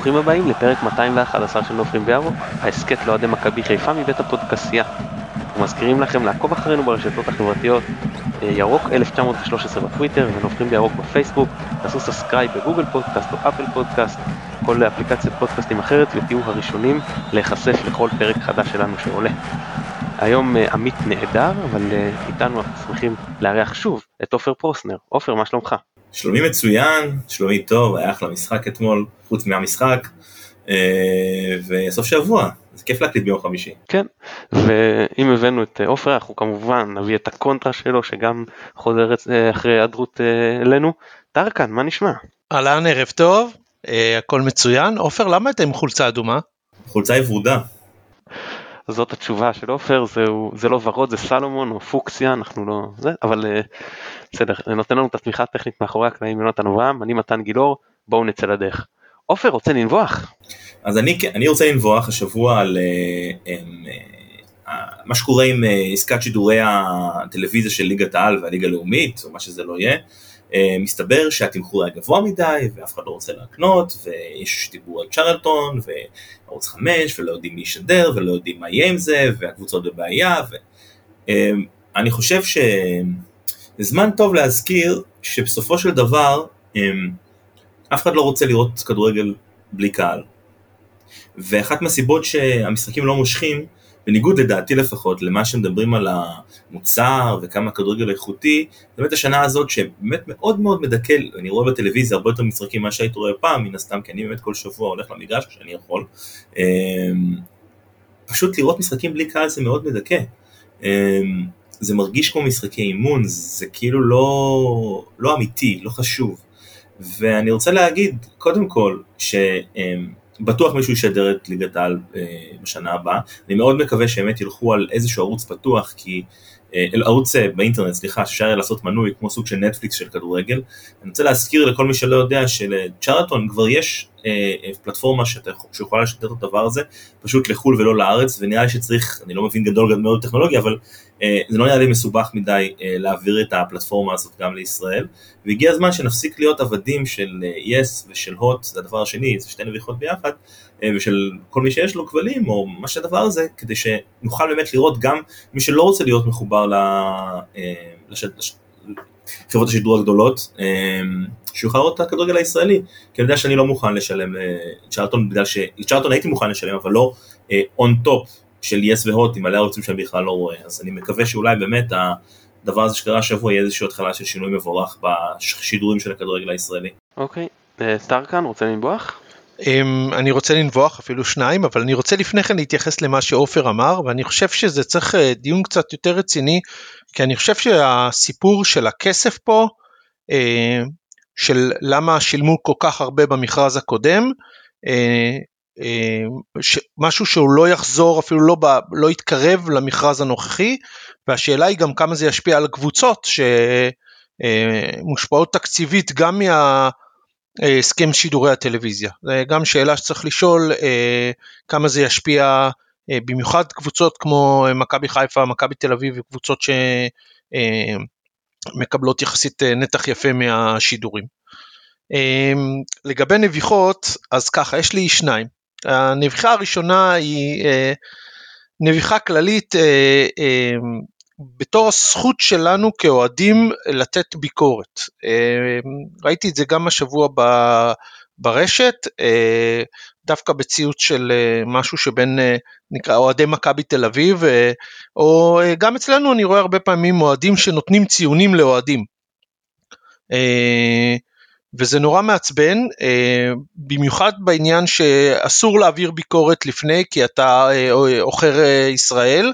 ברוכים הבאים לפרק 211 של נופרים בירוק, ההסכת לאוהדי מכבי חיפה מבית הפודקסייה. ומזכירים לכם לעקוב אחרינו ברשתות החברתיות, אה, ירוק 1913 בטוויטר ונופרים בירוק בפייסבוק, תעשו subscribe בגוגל פודקאסט או אפל פודקאסט, כל אפליקציית פודקאסטים אחרת ותהיו הראשונים להיחשף לכל פרק חדש שלנו שעולה. היום אה, עמית נעדר, אבל אה, איתנו אנחנו שמחים לארח שוב את עופר פרוסנר. עופר, מה שלומך? שלומי מצוין, שלומי טוב, היה אחלה משחק אתמול, חוץ מהמשחק, אה, וסוף שבוע, זה כיף להקליט ביום חמישי. כן, ואם הבאנו את עופר, אנחנו כמובן נביא את הקונטרה שלו, שגם חוזרת אחרי היעדרות אלינו. טרקן, מה נשמע? אהלן, ערב טוב, הכל מצוין. עופר, למה אתה עם חולצה אדומה? חולצה היא ורודה. זאת התשובה של עופר, זה לא ורוד, זה סלומון או פוקסיה, אנחנו לא... זה, אבל אה, בסדר, נותן לנו את התמיכה הטכנית מאחורי הקלעים יונתן אברהם, אני מתן גילאור, בואו נצא לדרך. עופר, רוצה לנבוח? אז אני, אני רוצה לנבוח השבוע על אה, אה, מה שקורה עם עסקת שידורי הטלוויזיה של ליגת העל והליגה הלאומית, או מה שזה לא יהיה. אה, מסתבר שהתמחור היה גבוה מדי ואף אחד לא רוצה להקנות ויש דיבור על צ'רלטון וערוץ 5 ולא יודעים מי ישדר ולא יודעים מה יהיה עם זה והקבוצות בבעיה ואני אה, חושב שזה זמן טוב להזכיר שבסופו של דבר אה, אף אחד לא רוצה לראות כדורגל בלי קהל ואחת מהסיבות שהמשחקים לא מושכים בניגוד לדעתי לפחות למה שמדברים על המוצר וכמה כדורגל איכותי, באמת השנה הזאת שבאמת מאוד מאוד מדכא, אני רואה בטלוויזיה הרבה יותר משחקים ממה שהייתי רואה פעם, מן הסתם, כי אני באמת כל שבוע הולך למגרש כשאני יכול. אמ, פשוט לראות משחקים בלי קהל זה מאוד מדכא. זה מרגיש כמו משחקי אימון, זה כאילו לא, לא אמיתי, לא חשוב. ואני רוצה להגיד, קודם כל, ש... אמ, בטוח מישהו ישדר את ליגת העל אה, בשנה הבאה. אני מאוד מקווה שהם ילכו על איזשהו ערוץ פתוח, כי... אה, ערוץ אה, באינטרנט, סליחה, שאפשר לעשות מנוי כמו סוג של נטפליקס של כדורגל. אני רוצה להזכיר לכל מי שלא יודע שלצ'רלטון כבר יש אה, פלטפורמה שיכולה לשתף את הדבר הזה, פשוט לחו"ל ולא לארץ, ונראה לי שצריך, אני לא מבין גדול מאוד טכנולוגיה, אבל זה לא נראה לי מסובך מדי להעביר את הפלטפורמה הזאת גם לישראל, והגיע הזמן שנפסיק להיות עבדים של יס ושל הוט, זה הדבר השני, זה שתי נביחות ביחד, ושל כל מי שיש לו כבלים, או מה שהדבר הזה, כדי שנוכל באמת לראות גם מי שלא רוצה להיות מחובר. אה, לש... לש... חברות השידור הגדולות, אמ, שיוכל לראות את הכדורגל הישראלי, כי אני יודע שאני לא מוכן לשלם צ'רלטון, בגלל שצ'רלטון הייתי מוכן לשלם, אבל לא on אה, top של יס והוט עם מלא ערוצים שאני בכלל לא רואה, אז אני מקווה שאולי באמת הדבר הזה שקרה השבוע יהיה איזושהי התחלה של שינוי מבורך בשידורים של הכדורגל הישראלי. אוקיי, אה, סטארקן רוצה לנבוח? אמ, אני רוצה לנבוח אפילו שניים אבל אני רוצה לפני כן להתייחס למה שעופר אמר ואני חושב שזה צריך אה, דיון קצת יותר רציני כי אני חושב שהסיפור של הכסף פה אה, של למה שילמו כל כך הרבה במכרז הקודם אה, משהו שהוא לא יחזור אפילו לא, ב, לא יתקרב למכרז הנוכחי והשאלה היא גם כמה זה ישפיע על קבוצות שמושפעות תקציבית גם מה הסכם שידורי הטלוויזיה. זה גם שאלה שצריך לשאול אה, כמה זה ישפיע אה, במיוחד קבוצות כמו מכבי חיפה, מכבי תל אביב וקבוצות שמקבלות יחסית נתח יפה מהשידורים. לגבי נביחות, אז ככה, יש לי שניים. הנביחה הראשונה היא נביחה כללית בתור הזכות שלנו כאוהדים לתת ביקורת. אה, ראיתי את זה גם השבוע ברשת, אה, דווקא בציוץ של אה, משהו שבין נקרא אוהדי מכבי תל אביב, או גם אצלנו אני רואה הרבה פעמים אוהדים שנותנים ציונים לאוהדים. וזה נורא מעצבן, במיוחד בעניין שאסור להעביר ביקורת לפני כי אתה עוכר ישראל,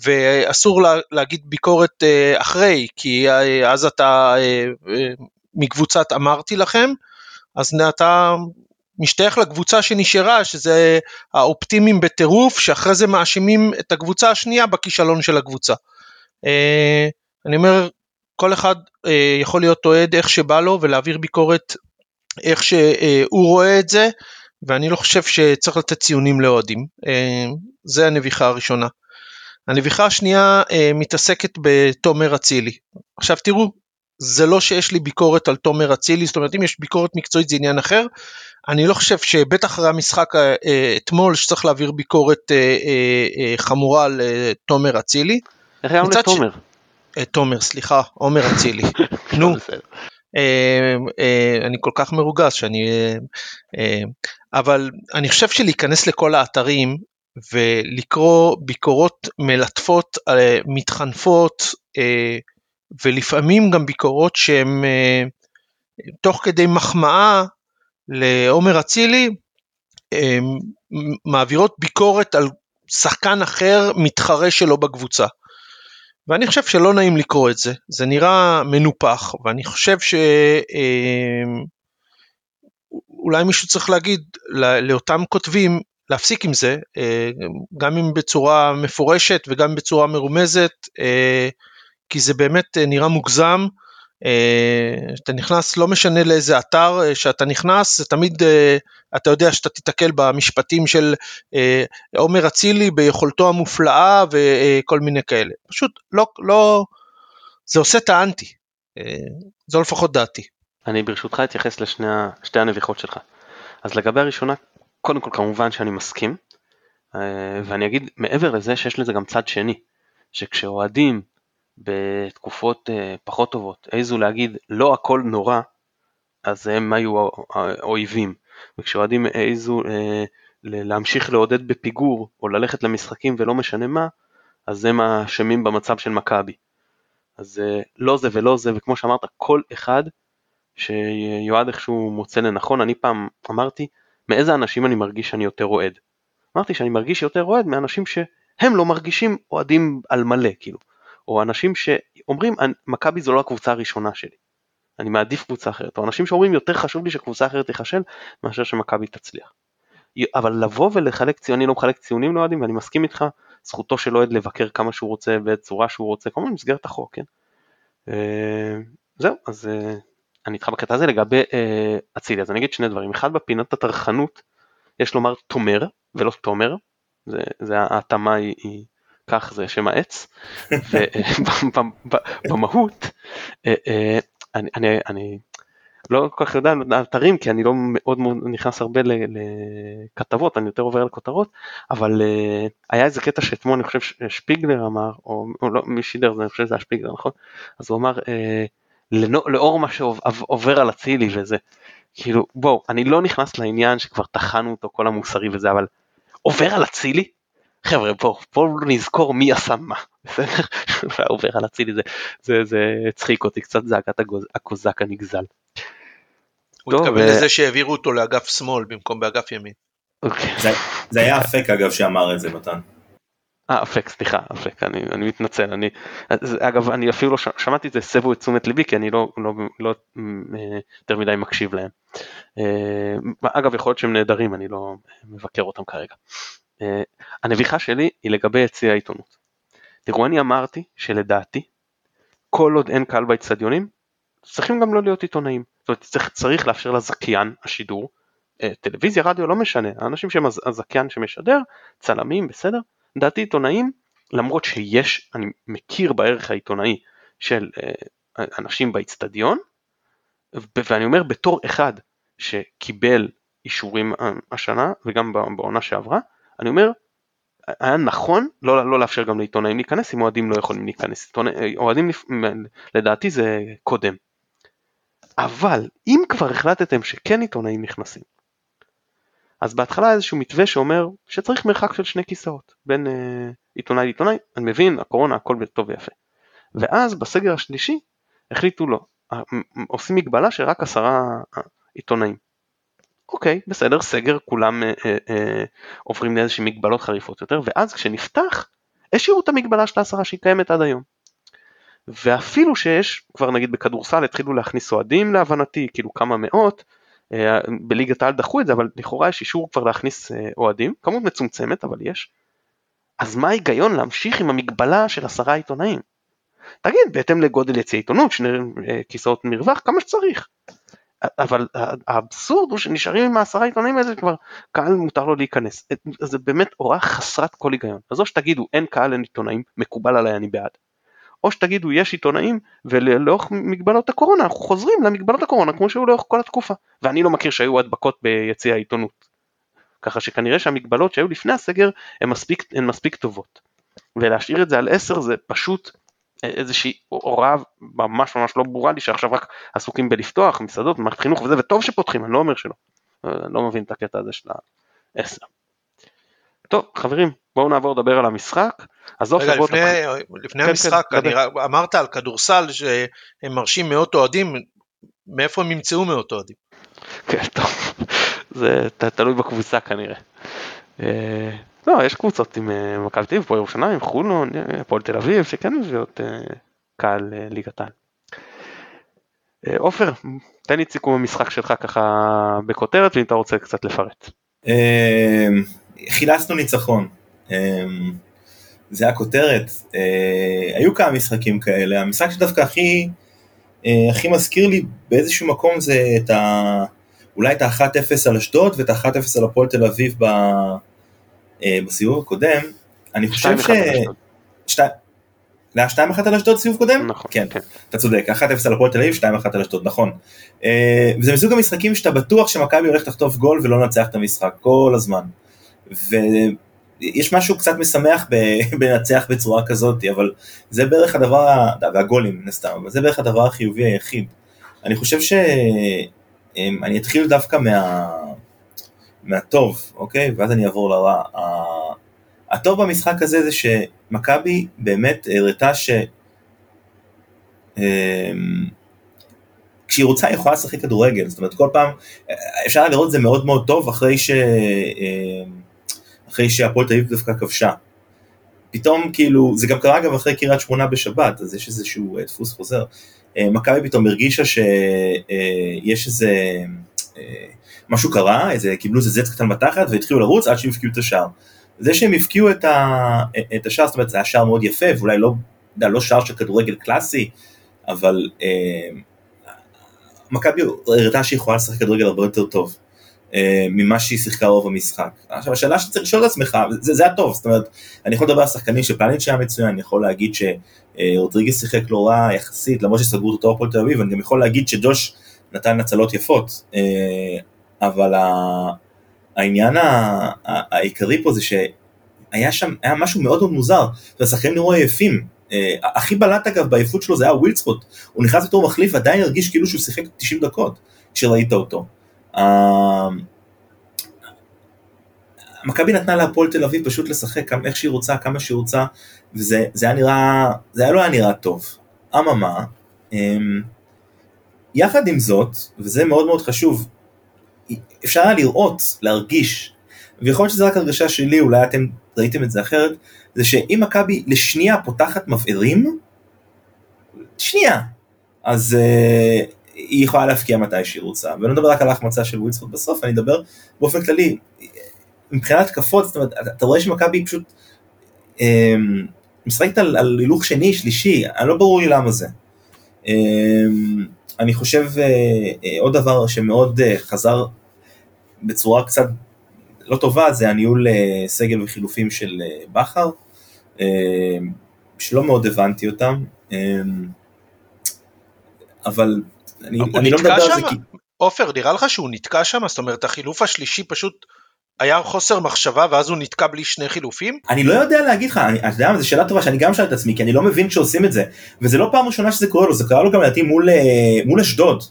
ואסור לה, להגיד ביקורת אה, אחרי, כי אה, אז אתה אה, מקבוצת אמרתי לכם, אז אתה משתייך לקבוצה שנשארה, שזה האופטימיים בטירוף, שאחרי זה מאשימים את הקבוצה השנייה בכישלון של הקבוצה. אני אומר, כל אחד יכול להיות אוהד איך שבא לו ולהעביר ביקורת איך שהוא רואה את זה, ואני לא חושב שצריך לתת ציונים לאוהדים. זה הנביכה הראשונה. הנביכה השנייה אה, מתעסקת בתומר אצילי. עכשיו תראו, זה לא שיש לי ביקורת על תומר אצילי, זאת אומרת אם יש ביקורת מקצועית זה עניין אחר. אני לא חושב שבטח אחרי המשחק אה, אה, אתמול שצריך להעביר ביקורת אה, אה, אה, חמורה על אה, תומר אצילי. איך היה לתומר? תומר, סליחה, עומר אצילי. נו, אני כל כך מרוגז שאני... אבל אני חושב שלהיכנס לכל האתרים ולקרוא ביקורות מלטפות, אה, מתחנפות, אה, ולפעמים גם ביקורות שהן אה, תוך כדי מחמאה לעומר אצילי, מעבירות ביקורת על שחקן אחר מתחרה שלו בקבוצה. ואני חושב שלא נעים לקרוא את זה, זה נראה מנופח, ואני חושב שאולי מישהו צריך להגיד לאותם כותבים להפסיק עם זה, אה, גם אם בצורה מפורשת וגם בצורה מרומזת, אה, כי זה באמת אה, נראה מוגזם. אתה נכנס, לא משנה לאיזה אתר שאתה נכנס, זה תמיד אתה יודע שאתה תיתקל במשפטים של עומר אצילי ביכולתו המופלאה וכל מיני כאלה. פשוט לא, לא, זה עושה את האנטי. זו לפחות דעתי. אני ברשותך אתייחס לשתי הנביחות שלך. אז לגבי הראשונה, קודם כל כמובן שאני מסכים, ואני אגיד מעבר לזה שיש לזה גם צד שני, שכשאוהדים בתקופות פחות טובות העזו להגיד לא הכל נורא, אז הם היו האויבים, וכשאוהדים העזו להמשיך לעודד בפיגור או ללכת למשחקים ולא משנה מה, אז הם האשמים במצב של מכבי. אז לא זה ולא זה, וכמו שאמרת, כל אחד שיועד איכשהו מוצא לנכון, אני פעם אמרתי, מאיזה אנשים אני מרגיש שאני יותר אוהד. אמרתי שאני מרגיש יותר אוהד מאנשים שהם לא מרגישים אוהדים על מלא, כאילו. או אנשים שאומרים, מכבי זו לא הקבוצה הראשונה שלי. אני מעדיף קבוצה אחרת. או אנשים שאומרים, יותר חשוב לי שקבוצה אחרת תיכשל, מאשר שמכבי תצליח. אבל לבוא ולחלק ציונים, לא מחלק ציונים לאוהדים, ואני מסכים איתך, זכותו של אוהד לבקר כמה שהוא רוצה, בצורה שהוא רוצה, כמובן במסגרת החוק, כן? אה, זהו, אז אה, אני איתך בקטע הזה לגבי אצילי, אה, אז אני אגיד שני דברים, אחד בפינת הטרחנות, יש לומר תומר ולא תומר, זה, זה ההתאמה היא, היא כך זה שם העץ, ובמהות אה, אה, אני, אני, אני לא כל כך יודע על אתרים כי אני לא מאוד מאוד נכנס הרבה לכתבות, אני יותר עובר על כותרות, אבל היה איזה קטע שאתמול אני חושב ששפיגלר אמר, או, או לא, מי שידר, אני חושב שזה היה שפיגלר, נכון? אז הוא אמר, לאור מה שעובר על אצילי וזה. כאילו, בואו, אני לא נכנס לעניין שכבר טחנו אותו כל המוסרי וזה, אבל עובר על אצילי? חבר'ה, בואו, בואו נזכור מי עשה מה, בסדר? עובר על אצילי זה, זה, זה הצחיק אותי קצת זעקת הקוזק הנגזל. הוא התכוון לזה שהעבירו אותו לאגף שמאל במקום באגף ימין. אוקיי. זה היה אפק אגב שאמר את זה מתן. אה, אפק, סליחה, אפק, אני, אני מתנצל, אני, אז, אגב, אני אפילו לא ש... שמעתי את זה, הסבו את תשומת ליבי, כי אני לא, לא, לא אה, יותר מדי מקשיב להם. אה, אגב, יכול להיות שהם נהדרים, אני לא מבקר אותם כרגע. אה, הנביכה שלי היא לגבי יציע העיתונות. תראו, אני אמרתי שלדעתי, כל עוד אין קהל באצטדיונים, צריכים גם לא להיות עיתונאים. זאת אומרת, צריך, צריך לאפשר לזכיין השידור, טלוויזיה, רדיו, לא משנה, האנשים שהם הזכיין שמשדר, צלמים, בסדר? לדעתי עיתונאים, למרות שיש, אני מכיר בערך העיתונאי של אה, אנשים באיצטדיון, ואני אומר בתור אחד שקיבל אישורים אה, השנה וגם בעונה שעברה, אני אומר, היה נכון לא, לא לאפשר גם לעיתונאים להיכנס אם אוהדים לא יכולים להיכנס. אוהדים לדעתי זה קודם. אבל אם כבר החלטתם שכן עיתונאים נכנסים, אז בהתחלה איזשהו מתווה שאומר שצריך מרחק של שני כיסאות בין אה, עיתונאי לעיתונאי, אני מבין, הקורונה הכל טוב ויפה. ואז בסגר השלישי החליטו לא, עושים מגבלה של רק עשרה אה, עיתונאים. אוקיי, בסדר, סגר, כולם אה, אה, אה, עוברים לאיזושהי מגבלות חריפות יותר, ואז כשנפתח, השאירו את המגבלה של העשרה שהיא קיימת עד היום. ואפילו שיש, כבר נגיד בכדורסל התחילו להכניס אוהדים להבנתי, כאילו כמה מאות, אה, בליגת העל דחו את זה, אבל לכאורה יש אישור כבר להכניס אה, אוהדים, כמות מצומצמת, אבל יש. אז מה ההיגיון להמשיך עם המגבלה של עשרה עיתונאים? תגיד, בהתאם לגודל יציא עיתונות, שני אה, כיסאות מרווח, כמה שצריך. אבל האבסורד הוא שנשארים עם העשרה עיתונאים האלה כבר קהל מותר לו להיכנס. זה באמת הוראה חסרת כל היגיון. אז או שתגידו אין קהל אין עיתונאים, מקובל עליי אני בעד. או שתגידו יש עיתונאים ולאורך מגבלות הקורונה אנחנו חוזרים למגבלות הקורונה כמו שהיו לאורך כל התקופה. ואני לא מכיר שהיו הדבקות ביציע העיתונות. ככה שכנראה שהמגבלות שהיו לפני הסגר הן מספיק, הן מספיק טובות. ולהשאיר את זה על 10 זה פשוט איזושהי הוראה ממש ממש לא ברורה לי שעכשיו רק עסוקים בלפתוח מסעדות מערכת חינוך וזה וטוב שפותחים אני לא אומר שלא. אני לא מבין את הקטע הזה של ה-10 טוב, חברים, בואו נעבור לדבר על המשחק. עזוב רגע, לפני, הפח... לפני כן, כן המשחק, כן, אני ר... אמרת על כדורסל שהם מרשים מאות אוהדים, מאיפה הם ימצאו מאות אוהדים? כן, טוב, זה ת, תלוי בקבוצה כנראה. אה, לא, יש קבוצות עם אה, מכבי תל אביב, פה ירושלים, חולון, אה, הפועל תל אביב, שכן מביאות אה, קהל ליגת העל. עופר, תן לי את סיכום המשחק שלך ככה בכותרת, ואם אתה רוצה קצת לפרט. חילצנו ניצחון. אמ, זה הכותרת. אה, היו כמה משחקים כאלה, המשחק שדווקא הכי, אה, הכי מזכיר לי באיזשהו מקום זה את ה... אולי את ה-1-0 על אשדוד ואת ה-1-0 על הפועל תל אביב ב... אה, בסיבוב הקודם. אני חושב ש... זה היה 2-1 על אשדוד סיבוב קודם? נכון. כן, כן. אתה צודק, 1-0 על הפועל תל אביב, 2-1 על אשדוד, נכון. וזה מסוג המשחקים שאתה בטוח שמכבי הולך לחטוף גול ולא לנצח את המשחק, כל הזמן. ויש משהו קצת משמח בלנצח בצורה כזאת, אבל זה בערך הדבר, והגולים מן הסתם, אבל זה בערך הדבר החיובי היחיד. אני חושב ש... אמ, אני אתחיל דווקא מה... מהטוב, אוקיי? ואז אני אעבור לרע. הטוב במשחק הזה זה שמכבי באמת הראתה ש... אמ, כשהיא רוצה היא יכולה לשחק כדורגל, זאת אומרת כל פעם, אה, אפשר לראות את זה מאוד מאוד טוב אחרי ש... אמ, אחרי שהפועל תל אביב דווקא כבשה. פתאום כאילו, זה גם קרה אגב אחרי קריית שמונה בשבת, אז יש איזשהו אה, דפוס חוזר. אה, מכבי פתאום הרגישה שיש אה, איזה, משהו קרה, איזה, קיבלו איזה זץ קטן בתחת והתחילו לרוץ עד שהם הפקיעו את השער. זה שהם הפקיעו את, ה, את השער, זאת אומרת זה היה שער מאוד יפה, ואולי לא, לא, לא שער של כדורגל קלאסי, אבל אה, מכבי הראתה שהיא יכולה לשחק כדורגל הרבה יותר טוב. אה, ממה שהיא שיחקה רוב המשחק. עכשיו השאלה שצריך לשאול את עצמך, זה, זה הטוב, זאת אומרת, אני יכול לדבר על שחקנים שפלניץ' היה מצוין, אני יכול להגיד שרודריגס שיחק לא רע יחסית, למרות שסגרו אותו הפועל תל אביב, אני גם יכול להגיד שג'וש נתן הצלות יפות, אה, אבל העניין העיקרי פה זה שהיה שם, היה משהו מאוד מאוד מוזר, והשחקנים נראו עייפים, Uh, הכי בלט אגב בעייפות שלו זה היה ווילדסחוט, הוא נכנס בתור מחליף ועדיין הרגיש כאילו שהוא שיחק 90 דקות כשראית אותו. אמ, מכבי נתנה להפועל תל אביב פשוט לשחק כמה, איך שהיא רוצה, כמה שהיא רוצה, וזה זה היה נראה, זה היה לא היה נראה טוב. אממה, אמ�, יחד עם זאת, וזה מאוד מאוד חשוב, אפשר היה לראות, להרגיש, ויכול להיות שזו רק הרגשה שלי, אולי אתם ראיתם את זה אחרת, זה שאם מכבי לשנייה פותחת מבערים, שנייה, אז uh, היא יכולה להפקיע מתי שהיא רוצה. ואני לא מדבר רק על ההחמצה של ווילסקוט בסוף, אני אדבר באופן כללי. מבחינת התקפות, זאת אומרת, אתה רואה שמכבי פשוט אה, משחקת על, על הילוך שני, שלישי, אני לא ברור לי למה זה. אה, אני חושב אה, אה, עוד דבר שמאוד אה, חזר בצורה קצת לא טובה, זה הניהול אה, סגל וחילופים של בכר, שלא מאוד הבנתי אותם. אמ, אבל אני, אוקיי. אני לא מדבר על זה כי... עופר, נראה לך שהוא נתקע שם? זאת אומרת, החילוף השלישי פשוט היה חוסר מחשבה ואז הוא נתקע בלי שני חילופים? אני לא יודע להגיד לך, אני, אתה יודע מה, זו שאלה טובה שאני גם שואל את עצמי, כי אני לא מבין שעושים את זה. וזה לא פעם ראשונה שזה קורה לו, זה קרה לו גם לדעתי מול אה, מול אשדוד.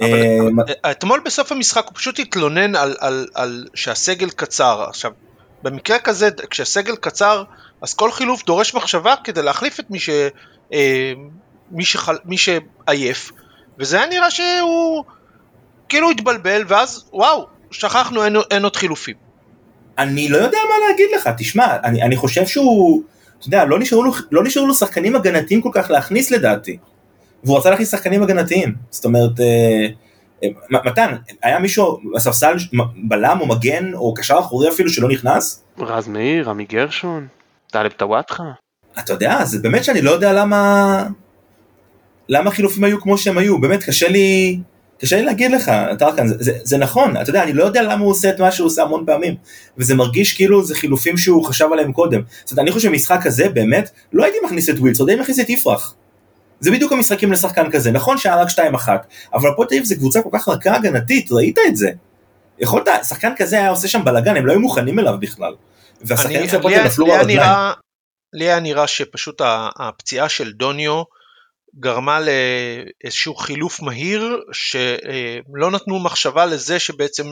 אבל אה, אה, אתמול בסוף המשחק הוא פשוט התלונן על, על, על שהסגל קצר. עכשיו, במקרה כזה, כשהסגל קצר, אז כל חילוף דורש מחשבה כדי להחליף את מי ש... אה, מי, שחל, מי שעייף, וזה היה נראה שהוא כאילו התבלבל, ואז וואו, שכחנו, אין, אין עוד חילופים. אני לא יודע מה להגיד לך, תשמע, אני, אני חושב שהוא, אתה יודע, לא נשארו, לו, לא נשארו לו שחקנים הגנתיים כל כך להכניס לדעתי. והוא רצה להכניס שחקנים הגנתיים, זאת אומרת, אה, אה מתן, היה מישהו בספסל בלם או מגן או קשר אחורי אפילו שלא נכנס? רז מאיר, עמי גרשון, טלב טוואטחה. אתה יודע, זה באמת שאני לא יודע למה... למה החילופים היו כמו שהם היו? באמת, קשה לי... קשה לי להגיד לך, טרקן, זה, זה, זה נכון, אתה יודע, אני לא יודע למה הוא עושה את מה שהוא עושה המון פעמים, וזה מרגיש כאילו זה חילופים שהוא חשב עליהם קודם. זאת אומרת, אני חושב שמשחק כזה, באמת, לא הייתי מכניס את ווילס, עוד הייתי מכניס את יפרח. זה בדיוק המשחקים לשחקן כזה, נכון שהיה רק 2-1, אבל הפועל תל אביב זה קבוצה כל כך רכה הגנתית, ראית את זה. יכולת, שחקן כזה היה עושה שם בלאגן, הם לא היו מוכנים אליו בכלל. והשחקנים של הפועל תל אביב נפלו על הרגליים. לי היה נראה שפשוט הפציעה של דוניו, גרמה לאיזשהו חילוף מהיר שלא נתנו מחשבה לזה שבעצם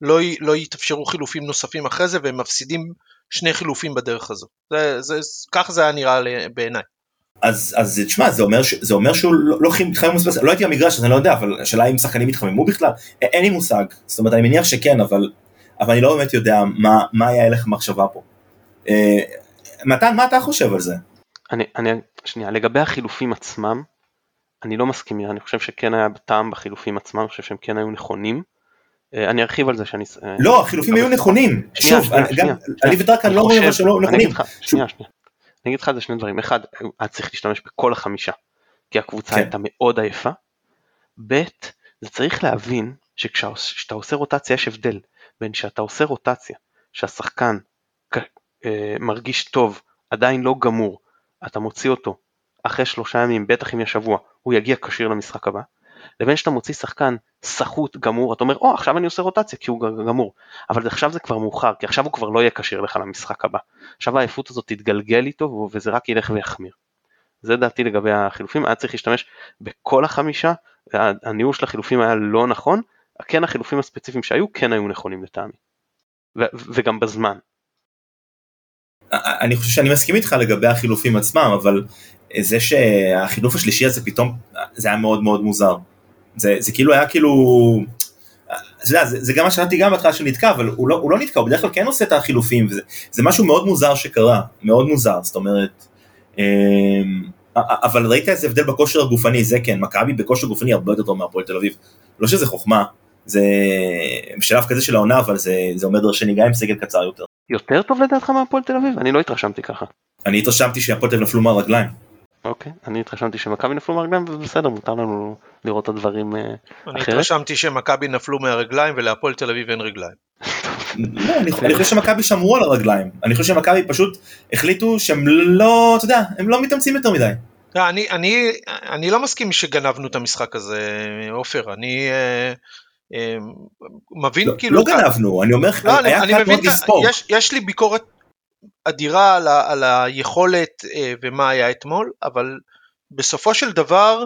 לא, לא יתאפשרו חילופים נוספים אחרי זה והם מפסידים שני חילופים בדרך הזו. זה, זה, כך זה היה נראה בעיניי. אז, אז תשמע, זה אומר, זה אומר שהוא לא, לא התחמם, לא הייתי במגרש אז אני לא יודע, אבל השאלה אם שחקנים התחממו בכלל, אין לי מושג, זאת אומרת אני מניח שכן, אבל, אבל אני לא באמת יודע מה, מה היה הלך המחשבה פה. אה, מתן, מה אתה חושב על זה? אני, אני, שנייה, לגבי החילופים עצמם, אני לא מסכים, אני חושב שכן היה טעם בחילופים עצמם, אני חושב שהם כן היו נכונים. אה, אני ארחיב על זה שאני... אה, לא, החילופים היו נכונים. שוב, אני וטרקן לא אומרים שלא נכונים. שנייה, שנייה. אני אגיד לך על זה שני דברים, אחד, היה צריך להשתמש בכל החמישה, כי הקבוצה כן. הייתה מאוד עייפה, ב', זה צריך להבין שכשאתה עושה רוטציה יש הבדל בין שאתה עושה רוטציה, שהשחקן אה, מרגיש טוב, עדיין לא גמור, אתה מוציא אותו אחרי שלושה ימים, בטח אם יש שבוע, הוא יגיע כשיר למשחק הבא, לבין שאתה מוציא שחקן סחוט גמור, אתה אומר, או, עכשיו אני עושה רוטציה כי הוא גמור, אבל עכשיו זה כבר מאוחר, כי עכשיו הוא כבר לא יהיה כשיר לך למשחק הבא. עכשיו העייפות הזאת תתגלגל איתו וזה רק ילך ויחמיר. זה דעתי לגבי החילופים, היה צריך להשתמש בכל החמישה, הניהול של החילופים היה לא נכון, כן החילופים הספציפיים שהיו כן היו נכונים לטעמי. וגם בזמן. אני חושב שאני מסכים איתך לגבי החילופים עצמם, אבל זה שהחילוף השלישי הזה פתאום, זה היה מאוד מאוד מוזר. זה, זה כאילו היה כאילו, יודע, זה, זה גם מה שאמרתי גם בהתחלה שנתקע, אבל הוא לא, הוא לא נתקע, הוא בדרך כלל כן עושה את החילופים, וזה, זה משהו מאוד מוזר שקרה, מאוד מוזר, זאת אומרת, אמ, אבל ראית איזה הבדל בכושר הגופני, זה כן, מכבי בכושר גופני הרבה יותר טוב מהפועל תל אביב, לא שזה חוכמה, זה בשלב כזה של העונה, אבל זה, זה אומר דרשני גם עם סגל קצר יותר. יותר טוב לדעתך מהפועל תל אביב? אני לא התרשמתי ככה. אני התרשמתי שהפועל תל אביב נפלו מהרגליים. אוקיי, אני התרשמתי שמכבי נפלו מהרגליים ובסדר, מותר לנו לראות את הדברים אחרת. אני התרשמתי שמכבי נפלו מהרגליים ולהפועל תל אביב אין רגליים. לא, אני חושב שמכבי שמרו על הרגליים, אני חושב שמכבי פשוט החליטו שהם לא, אתה יודע, הם לא מתאמצים יותר מדי. לא, אני, אני, אני לא מסכים שגנבנו את המשחק הזה, עופר, אני אה, אה, מבין לא, כאילו... לא גנבנו, אני אומר, לא, היה קל מאוד לספור. יש, יש לי ביקורת אדירה על, ה, על היכולת אה, ומה היה אתמול, אבל בסופו של דבר,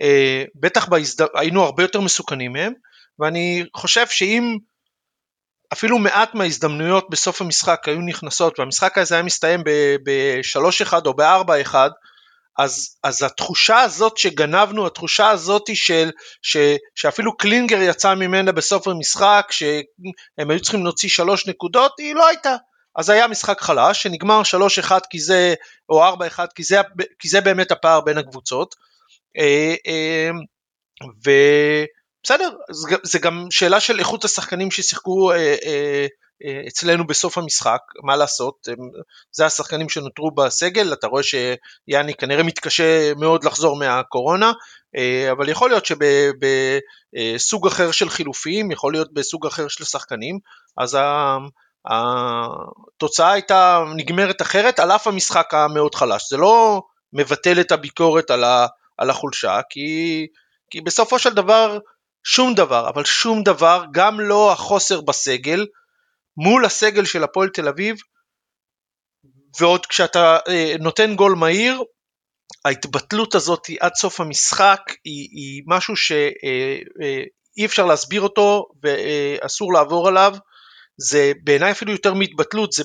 אה, בטח בהזד... היינו הרבה יותר מסוכנים מהם, ואני חושב שאם אפילו מעט מההזדמנויות בסוף המשחק היו נכנסות, והמשחק הזה היה מסתיים ב-3-1 או ב-4-1, אז, אז התחושה הזאת שגנבנו, התחושה הזאת של, ש, שאפילו קלינגר יצא ממנה בסוף המשחק, שהם היו צריכים להוציא שלוש נקודות, היא לא הייתה. אז היה משחק חלש שנגמר 3-1 כי זה, או 4-1 כי זה, כי זה באמת הפער בין הקבוצות. אה, אה, ובסדר, זה גם שאלה של איכות השחקנים ששיחקו אה, אצלנו בסוף המשחק, מה לעשות, זה השחקנים שנותרו בסגל, אתה רואה שיאני כנראה מתקשה מאוד לחזור מהקורונה, אבל יכול להיות שבסוג אחר של חילופים, יכול להיות בסוג אחר של שחקנים, אז התוצאה הייתה נגמרת אחרת על אף המשחק המאוד חלש. זה לא מבטל את הביקורת על, ה, על החולשה, כי, כי בסופו של דבר שום דבר, אבל שום דבר, גם לא החוסר בסגל, מול הסגל של הפועל תל אביב, ועוד כשאתה אה, נותן גול מהיר, ההתבטלות הזאת עד סוף המשחק היא, היא משהו שאי אה, אה, אפשר להסביר אותו ואסור לעבור עליו. זה בעיניי אפילו יותר מהתבטלות, זה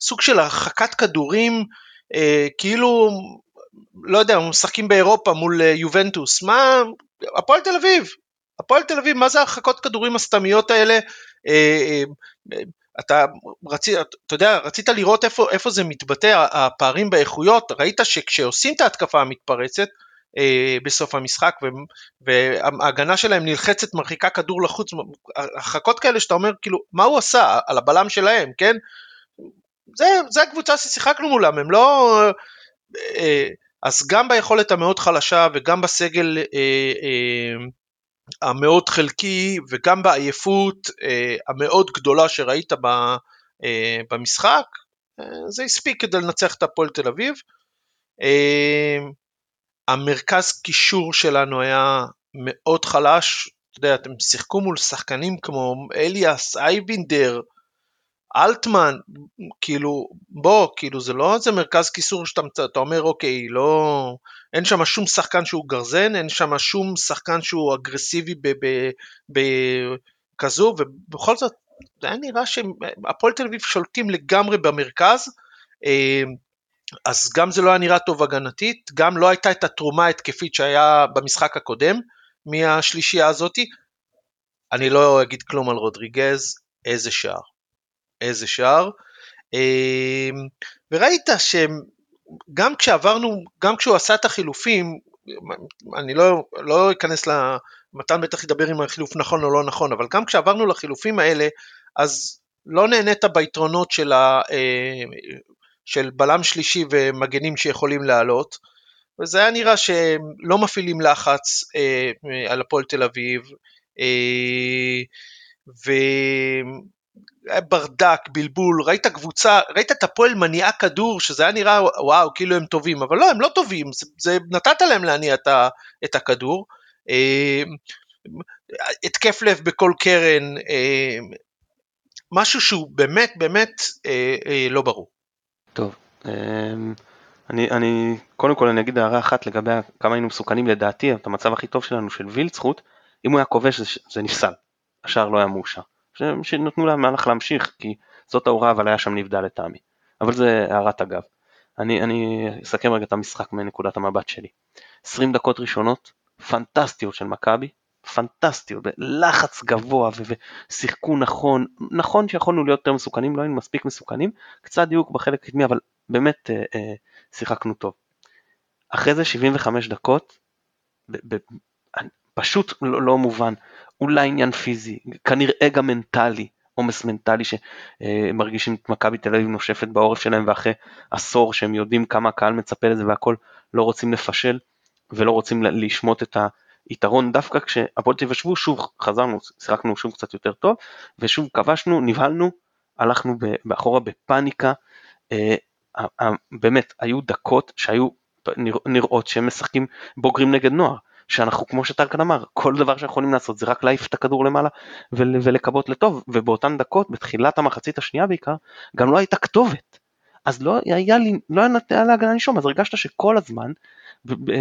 סוג של הרחקת כדורים, אה, כאילו, לא יודע, משחקים באירופה מול יובנטוס, מה, הפועל תל אביב, הפועל תל אביב, מה זה הרחקות כדורים הסתמיות האלה? אה, אה, אתה רצית, אתה יודע, רצית לראות איפה, איפה זה מתבטא, הפערים באיכויות, ראית שכשעושים את ההתקפה המתפרצת, אה, בסוף המשחק וההגנה שלהם נלחצת מרחיקה כדור לחוץ, הרחקות כאלה שאתה אומר כאילו מה הוא עשה על הבלם שלהם, כן? זה, זה הקבוצה ששיחקנו מולם, הם לא... אה, אז גם ביכולת המאוד חלשה וגם בסגל אה, המאוד חלקי וגם בעייפות אה, המאוד גדולה שראית אה, במשחק, אה, זה הספיק כדי לנצח את הפועל תל אביב. המרכז קישור שלנו היה מאוד חלש, אתה יודע, אתם שיחקו מול שחקנים כמו אליאס, אייבינדר, אלטמן, כאילו, בוא, כאילו זה לא איזה מרכז כיסור שאתה אתה אומר, אוקיי, לא, אין שם שום שחקן שהוא גרזן, אין שם שום שחקן שהוא אגרסיבי בכזו, ובכל זאת, זה היה נראה שהפועל תל אביב שולטים לגמרי במרכז, אה, אז גם זה לא היה נראה טוב הגנתית, גם לא הייתה את התרומה ההתקפית שהיה במשחק הקודם מהשלישייה הזאתי. אני לא אגיד כלום על רודריגז, איזה שער. איזה שער. אמ, וראית שגם כשעברנו, גם כשהוא עשה את החילופים, אני לא, לא אכנס ל... מתן בטח ידבר אם החילוף נכון או לא נכון, אבל גם כשעברנו לחילופים האלה, אז לא נהנית ביתרונות של, ה, אה, של בלם שלישי ומגנים שיכולים לעלות, וזה היה נראה שהם לא מפעילים לחץ אה, על הפועל תל אביב, אה, היה ברדק, בלבול, ראית קבוצה, ראית את הפועל מניעה כדור, שזה היה נראה וואו, כאילו הם טובים, אבל לא, הם לא טובים, זה, זה נתת להם להניע את, ה, את הכדור. אה, התקף לב בכל קרן, אה, משהו שהוא באמת באמת אה, לא ברור. טוב, אני, אני, קודם כל אני אגיד הערה אחת לגבי כמה היינו מסוכנים לדעתי, את המצב הכי טוב שלנו של וילצחוט, אם הוא היה כובש זה, זה נפסל, השער לא היה מאושר. שנתנו למהלך להמשיך, כי זאת ההוראה, אבל היה שם נבדל לטעמי. אבל זה הערת אגב. אני, אני אסכם רגע את המשחק מנקודת המבט שלי. 20 דקות ראשונות, פנטסטיות של מכבי, פנטסטיות, לחץ גבוה ושיחקו נכון, נכון שיכולנו להיות יותר מסוכנים, לא היינו מספיק מסוכנים, קצת דיוק בחלק הקדמי, אבל באמת אה, אה, שיחקנו טוב. אחרי זה 75 דקות, ב, ב, פשוט לא, לא מובן, אולי עניין פיזי, כנראה גם מנטלי, עומס מנטלי שמרגישים את מכבי תל אביב נושפת בעורף שלהם ואחרי עשור שהם יודעים כמה הקהל מצפה לזה והכל לא רוצים לפשל ולא רוצים לשמוט את היתרון דווקא כשהפועל תל אביב ישבו שוב חזרנו, שיחקנו שוב קצת יותר טוב ושוב כבשנו, נבהלנו, הלכנו באחורה בפאניקה, אה, באמת היו דקות שהיו נראות שהם משחקים בוגרים נגד נוער. שאנחנו, כמו שטרקן אמר, כל דבר שאנחנו יכולים לעשות זה רק להעיף את הכדור למעלה ולקוות לטוב, ובאותן דקות, בתחילת המחצית השנייה בעיקר, גם לא הייתה כתובת. אז לא היה לי, לא היה נתן להגנה לנשום, אז הרגשת שכל הזמן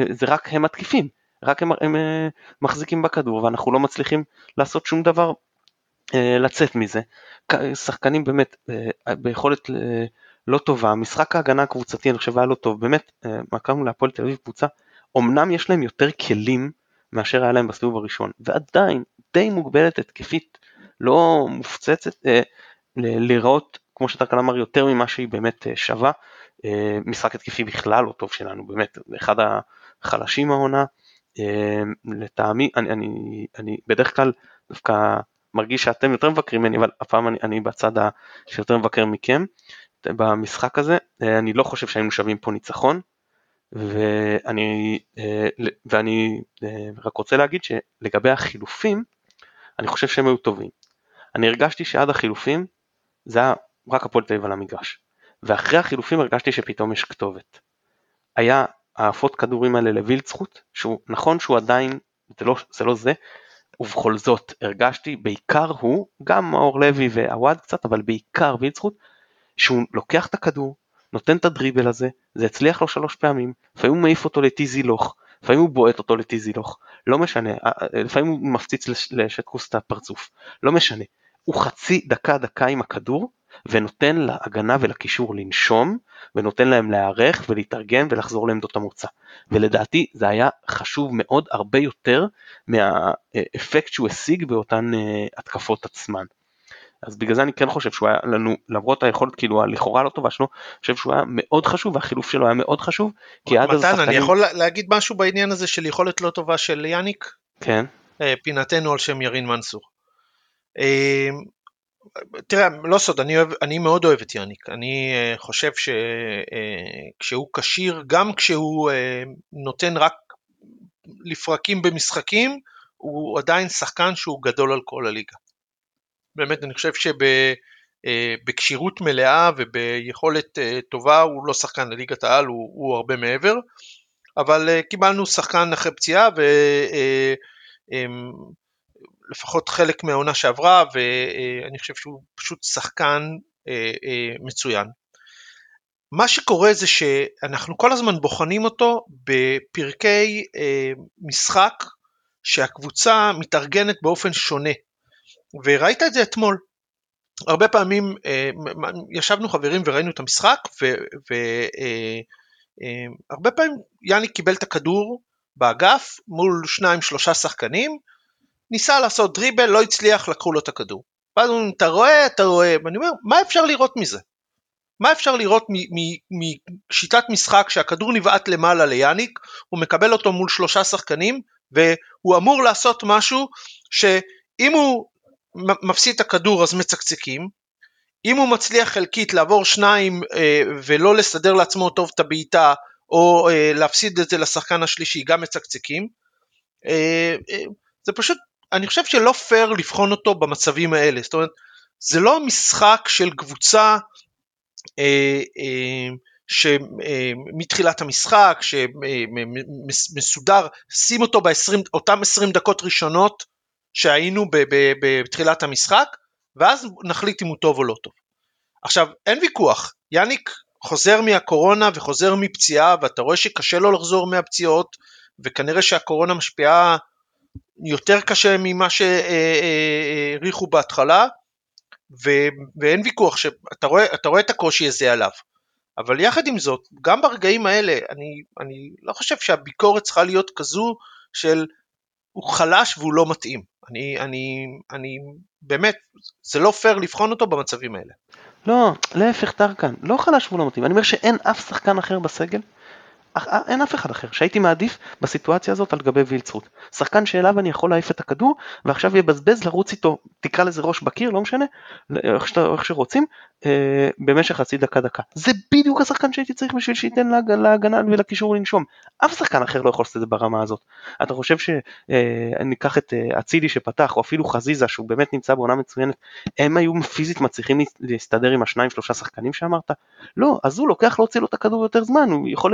זה רק הם מתקיפים, רק הם, הם, אה, מחזיקים בכדור ואנחנו לא מצליחים לעשות שום דבר אה, לצאת מזה. שחקנים באמת אה, ביכולת לא טובה, משחק ההגנה הקבוצתי אני חושב היה לא טוב, באמת, מכרנו להפועל תל אביב קבוצה אמנם יש להם יותר כלים מאשר היה להם בסיבוב הראשון, ועדיין די מוגבלת התקפית, לא מופצצת, אה, להיראות, כמו שטרקל אמר, יותר ממה שהיא באמת אה, שווה. אה, משחק התקפי בכלל לא טוב שלנו, באמת, אחד החלשים העונה. אה, לטעמי, אני, אני, אני בדרך כלל דווקא מרגיש שאתם יותר מבקרים ממני, אבל הפעם אני, אני בצד שיותר מבקר מכם במשחק הזה. אה, אני לא חושב שהיינו שווים פה ניצחון. ואני, אה, ואני אה, רק רוצה להגיד שלגבי החילופים, אני חושב שהם היו טובים. אני הרגשתי שעד החילופים זה היה רק הפועל תל אביב על המגרש. ואחרי החילופים הרגשתי שפתאום יש כתובת. היה העפות כדורים האלה לווילצחוט, שהוא נכון שהוא עדיין, זה לא זה, לא זה ובכל זאת הרגשתי, בעיקר הוא, גם מאור לוי ועווד קצת, אבל בעיקר וילצחוט, שהוא לוקח את הכדור, נותן את הדריבל הזה, זה הצליח לו שלוש פעמים, לפעמים הוא מעיף אותו לטיזי לוך, לפעמים הוא בועט אותו לטיזי לוך, לא משנה, אה, אה, לפעמים הוא מפציץ לשטקוס את הפרצוף, לא משנה, הוא חצי דקה דקה עם הכדור ונותן להגנה ולקישור לנשום ונותן להם להיערך ולהתארגן ולחזור לעמדות המוצא ולדעתי זה היה חשוב מאוד הרבה יותר מהאפקט שהוא השיג באותן אה, התקפות עצמן. אז בגלל זה אני כן חושב שהוא היה לנו, למרות היכולת כאילו הלכאורה לא טובה שלו, אני חושב שהוא היה מאוד חשוב והחילוף שלו היה מאוד חשוב, כי עד אז השחקנים... אני יכול להגיד משהו בעניין הזה של יכולת לא טובה של יאניק? כן. אה, פינתנו על שם ירין מנסור. אה, תראה, לא סוד, אני, אוהב, אני מאוד אוהב את יאניק, אני אה, חושב שכשהוא כשיר, גם כשהוא נותן רק לפרקים במשחקים, הוא עדיין שחקן שהוא גדול על כל הליגה. באמת, אני חושב שבכשירות מלאה וביכולת טובה הוא לא שחקן לליגת העל, הוא, הוא הרבה מעבר, אבל קיבלנו שחקן אחרי פציעה ולפחות חלק מהעונה שעברה, ואני חושב שהוא פשוט שחקן מצוין. מה שקורה זה שאנחנו כל הזמן בוחנים אותו בפרקי אה, משחק שהקבוצה מתארגנת באופן שונה. וראית את זה אתמול. הרבה פעמים אה, ישבנו חברים וראינו את המשחק והרבה אה, פעמים יאני קיבל את הכדור באגף מול שניים שלושה שחקנים, ניסה לעשות דריבל, לא הצליח, לקחו לו את הכדור. ואז הוא אומר, אתה רואה, אתה רואה, ואני אומר, מה אפשר לראות מזה? מה אפשר לראות משיטת משחק שהכדור נבעט למעלה ליאניק, הוא מקבל אותו מול שלושה שחקנים, והוא אמור לעשות משהו שאם הוא מפסיד את הכדור אז מצקצקים, אם הוא מצליח חלקית לעבור שניים אה, ולא לסדר לעצמו טוב את הבעיטה, או אה, להפסיד את זה לשחקן השלישי, גם מצקצקים. אה, אה, זה פשוט, אני חושב שלא פייר לבחון אותו במצבים האלה. זאת אומרת, זה לא משחק של קבוצה אה, אה, שמתחילת המשחק, שמסודר, שים אותו באותם 20 דקות ראשונות שהיינו בתחילת המשחק, ואז נחליט אם הוא טוב או לא טוב. עכשיו, אין ויכוח, יאניק חוזר מהקורונה וחוזר מפציעה, ואתה רואה שקשה לו לחזור מהפציעות, וכנראה שהקורונה משפיעה יותר קשה ממה שהעריכו בהתחלה, ו, ואין ויכוח שאתה רואה, רואה את הקושי הזה עליו. אבל יחד עם זאת, גם ברגעים האלה, אני, אני לא חושב שהביקורת צריכה להיות כזו של הוא חלש והוא לא מתאים. אני, אני, אני באמת, זה לא פייר לבחון אותו במצבים האלה. לא, להפך טרקן, לא חלש והוא לא מתאים. אני אומר שאין אף שחקן אחר בסגל אין אף אחד אחר שהייתי מעדיף בסיטואציה הזאת על גבי וילצרוט. שחקן שאליו אני יכול להעיף את הכדור ועכשיו יבזבז לרוץ איתו, תקרא לזה ראש בקיר, לא משנה, איך, שאתה, איך שרוצים, אה, במשך חצי דקה דקה. זה בדיוק השחקן שהייתי צריך בשביל שייתן להג, להגנה ולקישור לנשום. אף שחקן אחר לא יכול לעשות את זה ברמה הזאת. אתה חושב שניקח אה, את אה, אצילי שפתח, או אפילו חזיזה שהוא באמת נמצא בעונה מצוינת, הם היו פיזית מצליחים להסתדר עם השניים שלושה שחקנים שאמרת? לא, אז הוא לוקח להוציא לו את הכדור יותר זמן, הוא יכול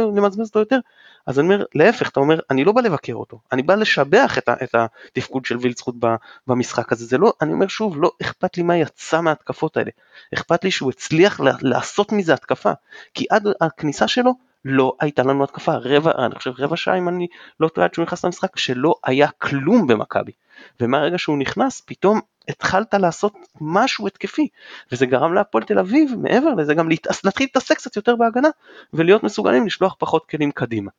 למזמז אותו יותר. אז אני אומר, להפך, אתה אומר, אני לא בא לבקר אותו, אני בא לשבח את, ה, את התפקוד של וילצחוט במשחק הזה. זה לא, אני אומר שוב, לא אכפת לי מה יצא מההתקפות האלה. אכפת לי שהוא הצליח לעשות מזה התקפה, כי עד הכניסה שלו לא הייתה לנו התקפה, רבע, אני חושב רבע שעה אם אני לא טועה עד שהוא נכנס למשחק, שלא היה כלום במכבי. ומהרגע שהוא נכנס, פתאום התחלת לעשות משהו התקפי, וזה גרם להפועל תל אביב, מעבר לזה גם להתעס, להתחיל להתעסק קצת יותר בהגנה, ולהיות מסוגלים לשלוח פחות כלים קדימה.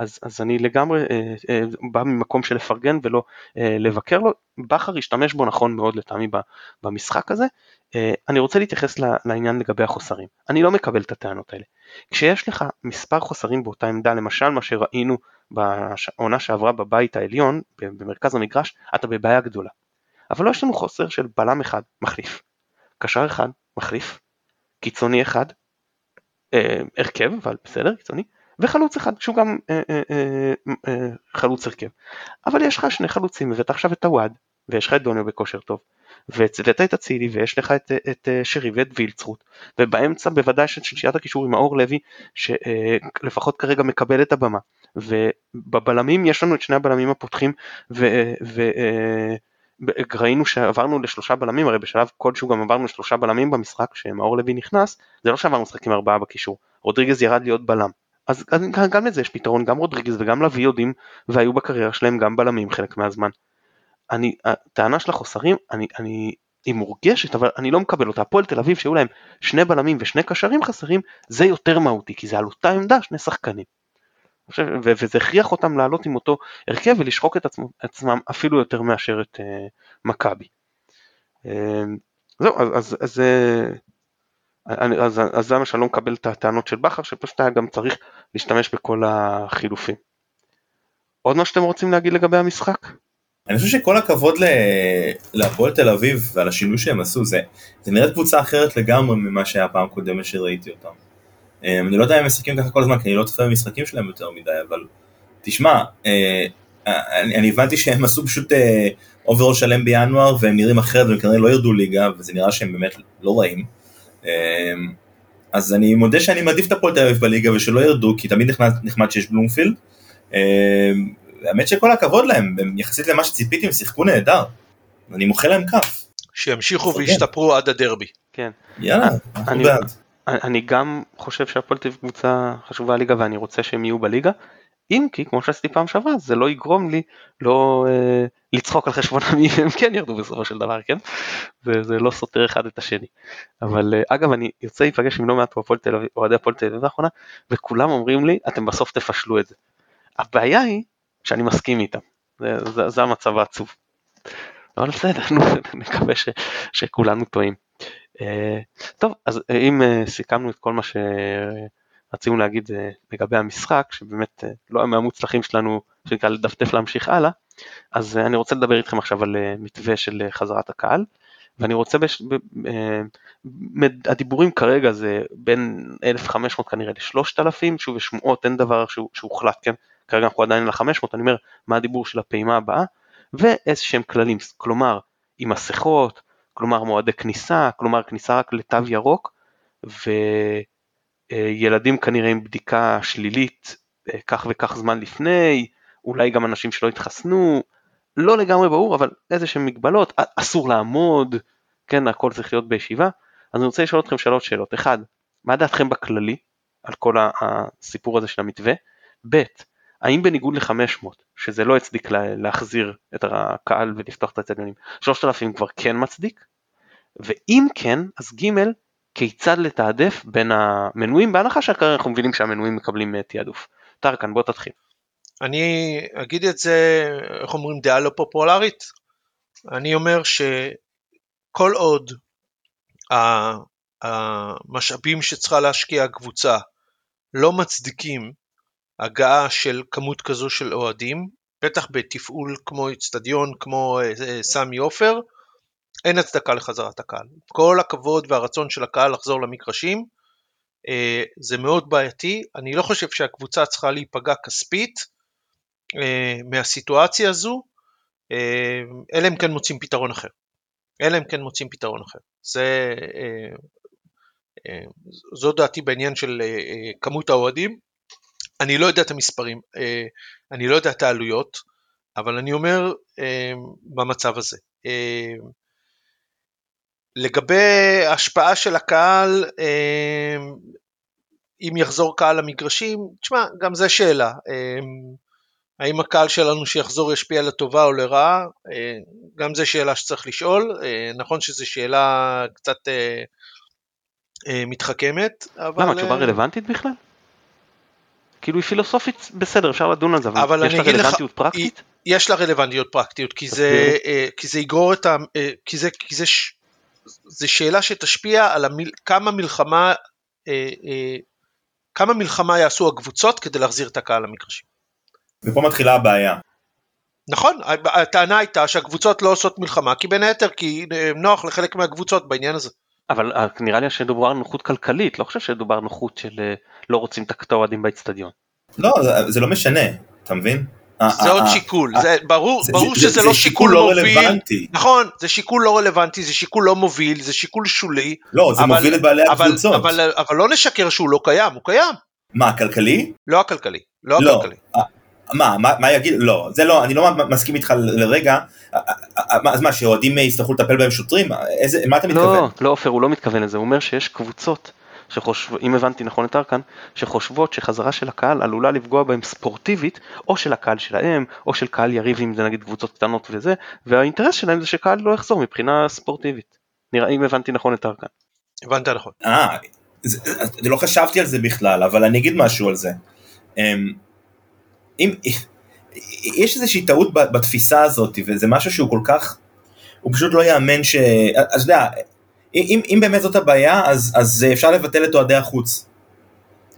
אז, אז אני לגמרי אה, אה, בא ממקום של לפרגן ולא אה, לבקר לו, בכר השתמש בו נכון מאוד לטעמי במשחק הזה. אה, אני רוצה להתייחס לעניין לגבי החוסרים, אני לא מקבל את הטענות האלה. כשיש לך מספר חוסרים באותה עמדה, למשל מה שראינו בעונה שעברה בבית העליון, במרכז המגרש, אתה בבעיה גדולה. אבל לא יש לנו חוסר של בלם אחד, מחליף, קשר אחד, מחליף, קיצוני אחד, אה, הרכב, אבל בסדר, קיצוני, וחלוץ אחד שהוא גם אה, אה, אה, אה, חלוץ הרכב. אבל יש לך שני חלוצים הבאת עכשיו את הוואד ויש לך את דוניו בכושר טוב והבאת את אצילי ויש לך את, את, את אה, שרי ואת וילצרוט. ובאמצע בוודאי של שלישיית הקישור עם מאור לוי שלפחות אה, כרגע מקבל את הבמה. ובבלמים יש לנו את שני הבלמים הפותחים ו... ו אה, ראינו שעברנו לשלושה בלמים, הרי בשלב כלשהו גם עברנו לשלושה בלמים במשחק, כשמאור לוי נכנס, זה לא שעברנו משחק עם ארבעה בקישור, רודריגז ירד להיות בלם, אז גם לזה יש פתרון, גם רודריגז וגם לביא יודעים והיו בקריירה שלהם גם בלמים חלק מהזמן. אני, הטענה של החוסרים, אני, אני, היא מורגשת אבל אני לא מקבל אותה. הפועל תל אביב שהיו להם שני בלמים ושני קשרים חסרים, זה יותר מהותי כי זה על אותה עמדה שני שחקנים. וזה הכריח אותם לעלות עם אותו הרכב ולשחוק את עצמם, עצמם אפילו יותר מאשר את uh, מכבי. Uh, זהו, אז, אז, אז אז, אז זה מה שאני לא מקבל את הטענות של בכר, שפשוט היה גם צריך להשתמש בכל החילופים. עוד מה שאתם רוצים להגיד לגבי המשחק? אני חושב שכל הכבוד להפועל תל אביב ועל השינוי שהם עשו, זה, זה נראית קבוצה אחרת לגמרי ממה שהיה פעם קודמת שראיתי אותם. אמ, אני לא יודע אם הם משחקים ככה כל הזמן, כי אני לא צופה במשחקים שלהם יותר מדי, אבל תשמע, אה, אני, אני הבנתי שהם עשו פשוט overhaul שלם בינואר והם נראים אחרת והם כנראה לא ירדו ליגה וזה נראה שהם באמת לא רעים. אז אני מודה שאני מעדיף את הפועל תל אביב בליגה ושלא ירדו כי תמיד נחמד, נחמד שיש בלומפילד. האמת שכל הכבוד להם, הם יחסית למה שציפיתי הם שיחקו נהדר. אני מוחא להם כף. שימשיכו וישתפרו עד הדרבי. כן. יאללה, אנחנו בעד. אני גם חושב שהפועל תל אביב קבוצה חשובה ליגה ואני רוצה שהם יהיו בליגה. אם כי כמו שעשיתי פעם שעברה זה לא יגרום לי לא אה, לצחוק על חשבונם אם הם כן ירדו בסופו של דבר כן וזה לא סותר אחד את השני אבל אה, אגב אני יוצא להיפגש עם לא מעט אוהדי הפועל תל אביב לאחרונה וכולם אומרים לי אתם בסוף תפשלו את זה. הבעיה היא שאני מסכים איתם זה, זה, זה המצב העצוב. אבל בסדר נקווה ש, שכולנו טועים. אה, טוב אז אם אה, סיכמנו את כל מה ש... רצינו להגיד אה, לגבי המשחק, שבאמת אה, לא היה מהמוצלחים שלנו, שנקרא לדפדף להמשיך הלאה, אז אה, אני רוצה לדבר איתכם עכשיו על מתווה של חזרת הקהל, ואני רוצה, בש... הדיבורים כרגע זה בין 1,500 כנראה ל-3,000, שוב יש שמועות, אין דבר שהוחלט, כן? כרגע אנחנו עדיין על ה-500, אני אומר מה הדיבור של הפעימה הבאה, ואיזה שהם כללים, כלומר עם מסכות, כלומר מועדי כניסה, כלומר כניסה רק לתו ירוק, ו... ילדים כנראה עם בדיקה שלילית אה, כך וכך זמן לפני, אולי גם אנשים שלא התחסנו, לא לגמרי ברור, אבל איזה שהם מגבלות, אסור לעמוד, כן, הכל צריך להיות בישיבה. אז אני רוצה לשאול אתכם שלוש שאלות. אחד, מה דעתכם בכללי על כל הסיפור הזה של המתווה? ב', האם בניגוד ל-500, שזה לא הצדיק להחזיר את הקהל ולפתוח את הצדיונים, 3,000 כבר כן מצדיק? ואם כן, אז ג', כיצד לתעדף בין המנויים בהנחה שכרגע אנחנו מבינים שהמנויים מקבלים אה, תעדוף. טרקן בוא תתחיל. אני אגיד את זה, איך אומרים, דעה לא פופולרית. אני אומר שכל עוד המשאבים שצריכה להשקיע הקבוצה לא מצדיקים הגעה של כמות כזו של אוהדים, בטח בתפעול כמו אצטדיון כמו אה, אה, סמי עופר, אין הצדקה לחזרת הקהל. כל הכבוד והרצון של הקהל לחזור למגרשים, אה, זה מאוד בעייתי. אני לא חושב שהקבוצה צריכה להיפגע כספית מהסיטואציה הזו, אלא אם כן מוצאים פתרון אחר. אלא אם כן מוצאים פתרון אחר. זה, זו דעתי בעניין של כמות האוהדים. אני לא יודע את המספרים, אני לא יודע את העלויות, אבל אני אומר במצב הזה. לגבי השפעה של הקהל, אם יחזור קהל למגרשים, תשמע, גם זה שאלה. האם הקהל שלנו שיחזור ישפיע לטובה או לרעה? אה, גם זה שאלה שצריך לשאול. אה, נכון שזו שאלה קצת אה, מתחכמת, אבל... למה, תשובה רלוונטית בכלל? כאילו היא פילוסופית בסדר אפשר לדון על זה אבל יש לה רלוונטיות לך, פרקטית? יש לה רלוונטיות פרקטיות כי זה, כי זה יגרור את ה... כי זה, כי זה זו שאלה שתשפיע על המיל, כמה מלחמה אה, אה, כמה מלחמה יעשו הקבוצות כדי להחזיר את הקהל למגרשים. ופה מתחילה הבעיה. נכון, הטענה הייתה שהקבוצות לא עושות מלחמה כי בין היתר כי אה, נוח לחלק מהקבוצות בעניין הזה. אבל אה, נראה לי שדובר על נוחות כלכלית, לא חושב שדובר על נוחות של אה, לא רוצים את האוהדים באצטדיון. לא, זה, זה לא משנה, אתה מבין? זה עוד שיקול, זה ברור, ברור שזה לא שיקול לא מוביל, נכון, זה שיקול לא רלוונטי, זה שיקול לא מוביל, זה שיקול שולי, לא, זה מוביל את בעלי הקבוצות, אבל לא נשקר שהוא לא קיים, הוא קיים. מה, הכלכלי? לא הכלכלי, לא, לא. הכלכלי. מה, מה יגיד, לא, זה לא, אני לא מסכים איתך לרגע, אז מה, שאוהדים יצטרכו לטפל בהם שוטרים? מה אתה מתכוון? לא, לא עופר, הוא לא מתכוון לזה, הוא אומר שיש קבוצות שחושב, אם הבנתי נכון את ארקן, שחושבות שחזרה של הקהל עלולה לפגוע בהם ספורטיבית, או של הקהל שלהם, או של קהל יריב אם זה נגיד קבוצות קטנות וזה, והאינטרס שלהם זה שקהל לא יחזור מבחינה ספורטיבית. נראה אם הבנתי נכון את ארקן. הבנת נכון. אה, לא חשבתי על זה בכלל, אבל אני אגיד משהו על זה. אמ, אם, יש איזושהי טעות בתפיסה הזאת, וזה משהו שהוא כל כך, הוא פשוט לא יאמן ש... אתה יודע, אם, אם באמת זאת הבעיה, אז, אז אפשר לבטל את אוהדי החוץ.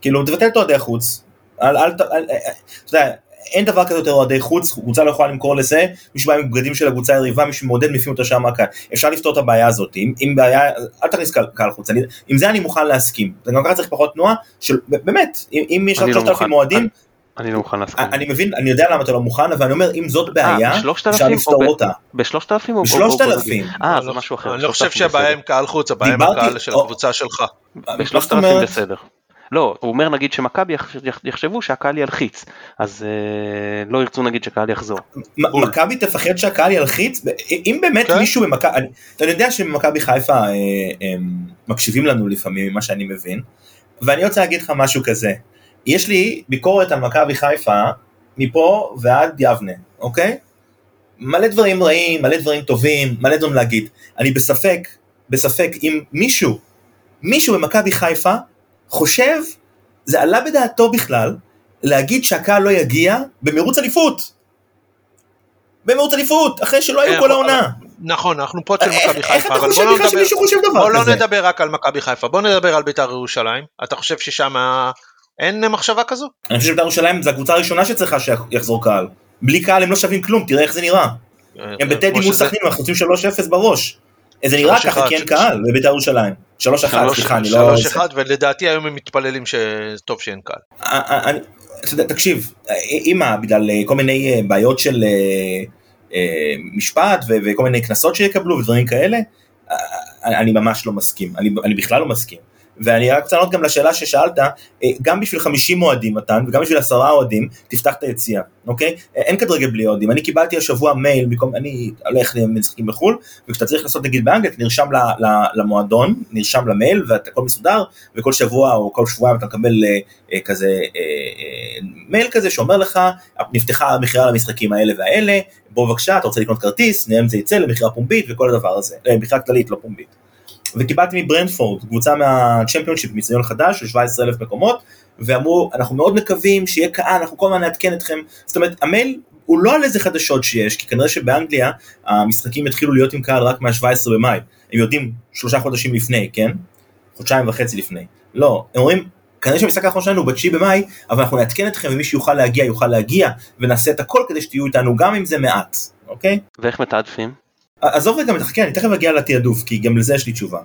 כאילו, תבטל את אוהדי החוץ. אל, אל, אל, אתה יודע, אין דבר כזה יותר אוהדי חוץ, קבוצה לא יכולה למכור לזה, מישהו בא עם בגדים של הקבוצה היריבה, מישהו מעודד, מפיעים אותו שם מהקהל. אפשר לפתור את הבעיה הזאת, אם, אם בעיה, אל תכניס קהל, קהל חוץ, אני, עם זה אני מוכן להסכים. זה גם ככה צריך פחות תנועה, של, באמת, אם, אם יש לך 3,000 לא אוהדים, אני לא מוכן להסכים. אני מבין, אני יודע למה אתה לא מוכן, אבל אני אומר, אם זאת בעיה, בשלושת אפשר לפתור אותה. בשלושת אלפים או... בשלושת אלפים. אה, אני זה לא- משהו אחר. אני לא חושב שהבעיה. עם קהל חוץ, הבעיה עם הקהל של הקבוצה שלך. מה בשלושת אלפים? בסדר. לא, הוא אומר נגיד שמכבי יח- יח- יחשבו שהקהל ילחיץ, אז אה, לא ירצו נגיד שהקהל יחזור. מכבי תפחד שהקהל ילחיץ? אם באמת כן. מישהו במכבי, אני- אתה יודע שבמכבי חיפה אה, אה, מקשיבים לנו לפעמים ממה שאני מבין, ואני רוצה להגיד לך משהו כזה, יש לי ביקורת על מכבי חיפה מפה ועד יבנה, אוקיי? מלא דברים רעים, מלא דברים טובים, מלא דברים להגיד. אני בספק, בספק אם מישהו, מישהו במכבי חיפה חושב, זה עלה בדעתו בכלל, להגיד שהקהל לא יגיע במרוץ אליפות. במרוץ אליפות, אחרי שלא היו אה, כל העונה. נכון, אנחנו פוד של איך מכבי איך חיפה, אתה אבל חושב בוא לא בכלל שמישהו חושב בוא דבר לא כזה? נדבר רק על מכבי חיפה, בוא נדבר על בית"ר ירושלים. אתה חושב ששם אין מחשבה כזו? אני חושב שבית"ר ירושלים זו הקבוצה הראשונה שצריכה שיחזור קהל. בלי קהל הם לא שווים כלום, תראה איך זה נראה. הם בטדי כמו מול סכנין, אנחנו עושים 3-0 בראש. זה נראה 3-1, ככה כי אין קהל בבית"ר ירושלים. 3-1, שלוש- סליחה, אני לא... שלוש אחד, ולדעתי היום הם מתפללים שטוב שאין קהל. אה, אה, תקשיב, אימא, בגלל אה, כל מיני אה, בעיות של אה, אה, משפט וכל מיני קנסות שיקבלו ודברים כאלה, אה, אה, אני ממש לא מסכים, אני בכלל לא מסכים. ואני רק רוצה לענות גם לשאלה ששאלת, אה, גם בשביל 50 אוהדים מתן וגם בשביל עשרה אוהדים, תפתח את היציאה, אוקיי? אה, אין כדורגל בלי אוהדים, אני קיבלתי השבוע מייל, במקום, אני הולך למשחקים בחו"ל, וכשאתה צריך לעשות נגיד באנגליה, אתה נרשם ל- ל- למועדון, נרשם למייל, והכל מסודר, וכל שבוע או כל שבועיים אתה מקבל אה, אה, כזה אה, אה, מייל כזה שאומר לך נפתחה המכירה למשחקים האלה והאלה בוא בבקשה אתה רוצה לקנות כרטיס נראה אם זה יצא למכירה פומבית וכל הדבר הזה אה, מכירה כללית לא פומבית. וקיבלתי מברנדפורד קבוצה מהצ'מפיונשיפ מצניון חדש של 17 אלף מקומות ואמרו אנחנו מאוד מקווים שיהיה קהל אנחנו כל הזמן נעדכן אתכם. זאת אומרת המייל הוא לא על איזה חדשות שיש כי כנראה שבאנגליה המשחקים יתחילו להיות עם קהל רק מה-17 במאי. הם יודעים שלושה חודשים לפני כן? חודשיים וחצי לפני. לא הם אומרים כנראה שהמשחק האחרון שלנו הוא ב-9 במאי, אבל אנחנו נעדכן אתכם ומי שיוכל להגיע יוכל להגיע, ונעשה את הכל כדי שתהיו איתנו גם אם זה מעט, אוקיי? ואיך מתעדפים? עזוב רגע, חכה, אני תכף אגיע לתעדוף, כי גם לזה יש לי תשובה.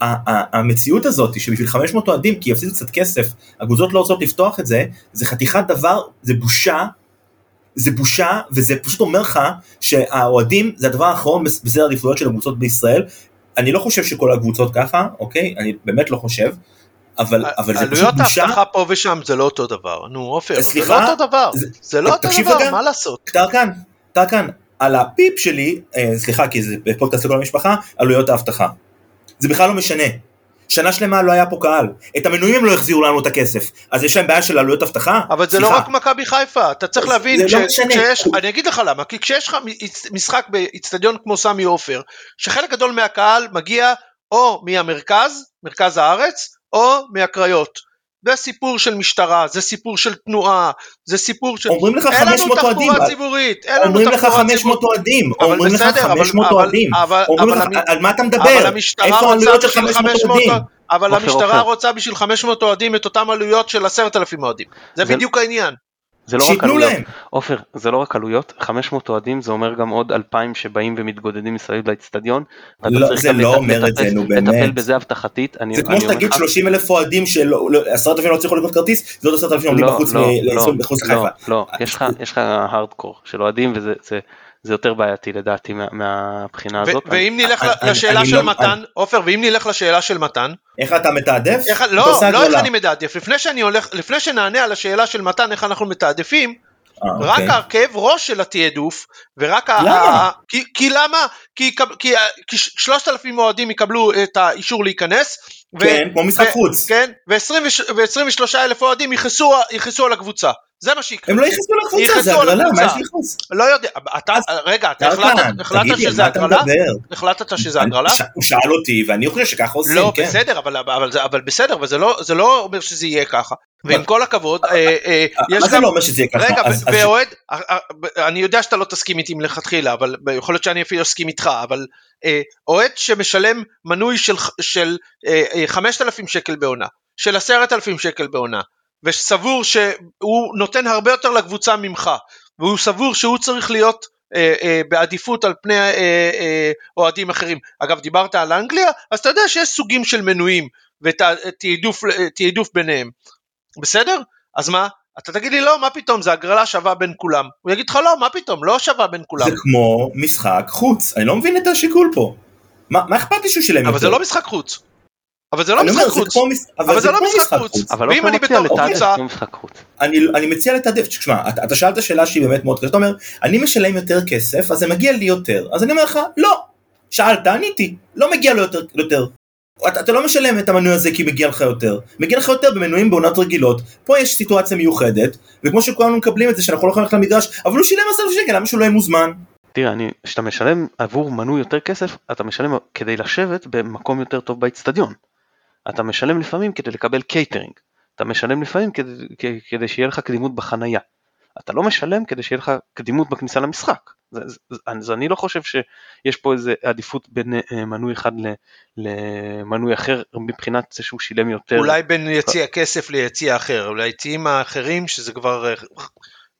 המציאות הזאת שבשביל 500 אוהדים, כי יפסידו קצת כסף, הקבוצות לא רוצות לפתוח את זה, זה חתיכת דבר, זה בושה, זה בושה, וזה פשוט אומר לך שהאוהדים זה הדבר האחרון בס- בסדר העדיפויות של הקבוצות בישראל. אני לא חושב שכל הקבוצות ככה, אוקיי? אני באמת לא חושב. אבל, אבל זה פשוט עלויות בושה. האבטחה פה ושם זה לא אותו דבר. נו עופר, זה? לא אותו דבר. זה- זה לא אותו תקשיב דבר. מה לעשות? טרקן, טרקן, על הפיפ שלי, אה, סליחה כי זה פודקאסט לכל המשפחה, עלויות האבטחה. זה בכלל לא משנה. שנה שלמה לא היה פה קהל. את המנויים הם לא החזירו לנו את הכסף. אז יש להם בעיה של עלויות אבטחה? אבל זה לא סליחה. רק מכבי חיפה, אתה צריך זה להבין, לא כש- משנה. כשיש, אני אגיד לך למה, כי כשיש לך משחק באיצטדיון כמו סמי עופר, שחלק גדול מהקהל מגיע או מהמרכז, מרכז הארץ, או מהקריות. זה סיפור של משטרה, זה סיפור של תנועה, זה סיפור של... אומרים לך אין לנו 500 אוהדים. תחבורה ציבורית, אין לנו אומרים לך תחבורה 500 ציבורית. אוהדים. אבל אומרים לך בסדר, אבל- 500 אבל- אוהדים. אבל- אומרים אבל לך, על מה אתה אבל מדבר? איפה העלויות של בשביל 500 500 אוהדים? אבל עופר, המשטרה עופר. רוצה בשביל 500 אוהדים את אותם עלויות של 10,000 אוהדים. זה- בדיוק העניין. זה לא רק עלויות. להם. עופר, זה לא רק עלויות, 500 אוהדים זה אומר גם עוד 2,000 שבאים ומתגודדים מסביב לאצטדיון. לא, זה לא לטפל- אומר את זה, נו, לטפל באמת. בזה אבטחתית. אני- זה כמו שתגיד לך- 30 אלף אוהדים שלא, לא- עשרת אלפים לא הצליחו לקנות כרטיס, זה עוד עשרת אלפים עומדים לא, בחוץ לא, לא, לא, לחיפה. לא, לך- יש לך הארדקור של אוהדים וזה זה- יותר בעייתי לדעתי מה- מהבחינה ו- הזאת. ואם נלך אני- לשאלה אני של לא- מתן, עופר, ואם נלך לשאלה של מתן, איך אתה מתעדף? איך- לא, לא איך הגרלה. אני מתעדף, לפני שאני הולך, לפני שנענה על השאלה של מתן איך אנחנו מתעדפים, אה, רק אוקיי. הכאב ראש של התעדוף, ורק ה... למה? ה- כי- כי למה? כי כי כי ש- 3,000 אוהדים יקבלו את האישור להיכנס, כן, כמו משחק ו- חוץ. כן, ו-23 אלף אוהדים יכעסו יכעסו על הקבוצה, זה מה שיקרה. הם לא יכנסו לקבוצה, זה יכנסו על הגרלה, מה הקבוצה. יש לכנס? לא יודע, אתה, רגע, אתה החלטת- על שזה הגרלה? החלטת שזה הגרלה? ש- הוא שאל אותי, ואני חושב שככה עושים, לא, כן. בסדר, אבל, אבל, זה- אבל בסדר, אבל זה לא, זה לא אומר שזה יהיה ככה. ועם כל הכבוד, אה, אה, יש מה זה. לא אומר שזה יהיה ככה? רגע, אז- ו- אז- ואוהד, אה, אה, אני יודע שאתה לא תסכים איתי מלכתחילה, אבל יכול להיות שאני אפילו אסכים איתך, אבל אה, אוהד שמשלם מנוי של, של אה, אה, 5,000 שקל בעונה, של 10,000 שקל בעונה, וסבור שהוא נותן הרבה יותר לקבוצה ממך, והוא סבור שהוא צריך להיות אה, אה, בעדיפות על פני אה, אה, אוהדים אחרים. אגב, דיברת על אנגליה, אז אתה יודע שיש סוגים של מנויים ותעדוף ביניהם. בסדר? אז מה? אתה תגיד לי לא, מה פתאום, זה הגרלה שווה בין כולם. הוא יגיד לך לא, מה פתאום, לא שווה בין כולם. זה כמו משחק חוץ, אני לא מבין את השיקול פה. מה, מה אכפת לי שהוא שילם יותר? אבל זה לא משחק חוץ. אבל זה לא משחק חוץ. אבל זה לא משחק חוץ. אבל ואם עופר אני בתור קבוצה-. אני, אני מציע לתעדף, תשמע, אתה, אתה שאלת שאלה שהיא באמת מאוד קשה, אתה אומר, אני משלם יותר כסף, אז זה מגיע לי יותר. אז אני אומר לך, לא. שאלת, עניתי, לא מגיע לו יותר. יותר. אתה, לא משלם את המנוי הזה כי מגיע לך יותר. מגיע לך יותר במנויים בעונות רגילות. פה יש סיטואציה מיוחדת, וכמו שכולנו מקבלים את זה שאנחנו לא יכולים ללכת למגרש, אבל הוא שילם 10,000 שקל, למה שהוא לא יהיה מוזמן? תראה, כשאתה משלם עבור מנוי יותר כסף, אתה משלם כדי לשבת במקום יותר טוב באצטדיון. אתה משלם לפעמים כדי לקבל קייטרינג. אתה משלם לפעמים כדי שיהיה לך קדימות בחנייה. אתה לא משלם כדי שיהיה לך קדימות בכניסה למשחק. זה, זה, זה, אז אני לא חושב שיש פה איזה עדיפות בין אה, מנוי אחד ל, למנוי אחר מבחינת זה שהוא שילם יותר. אולי בין יציע כסף ליציע אחר, אולי היציעים האחרים שזה כבר אה,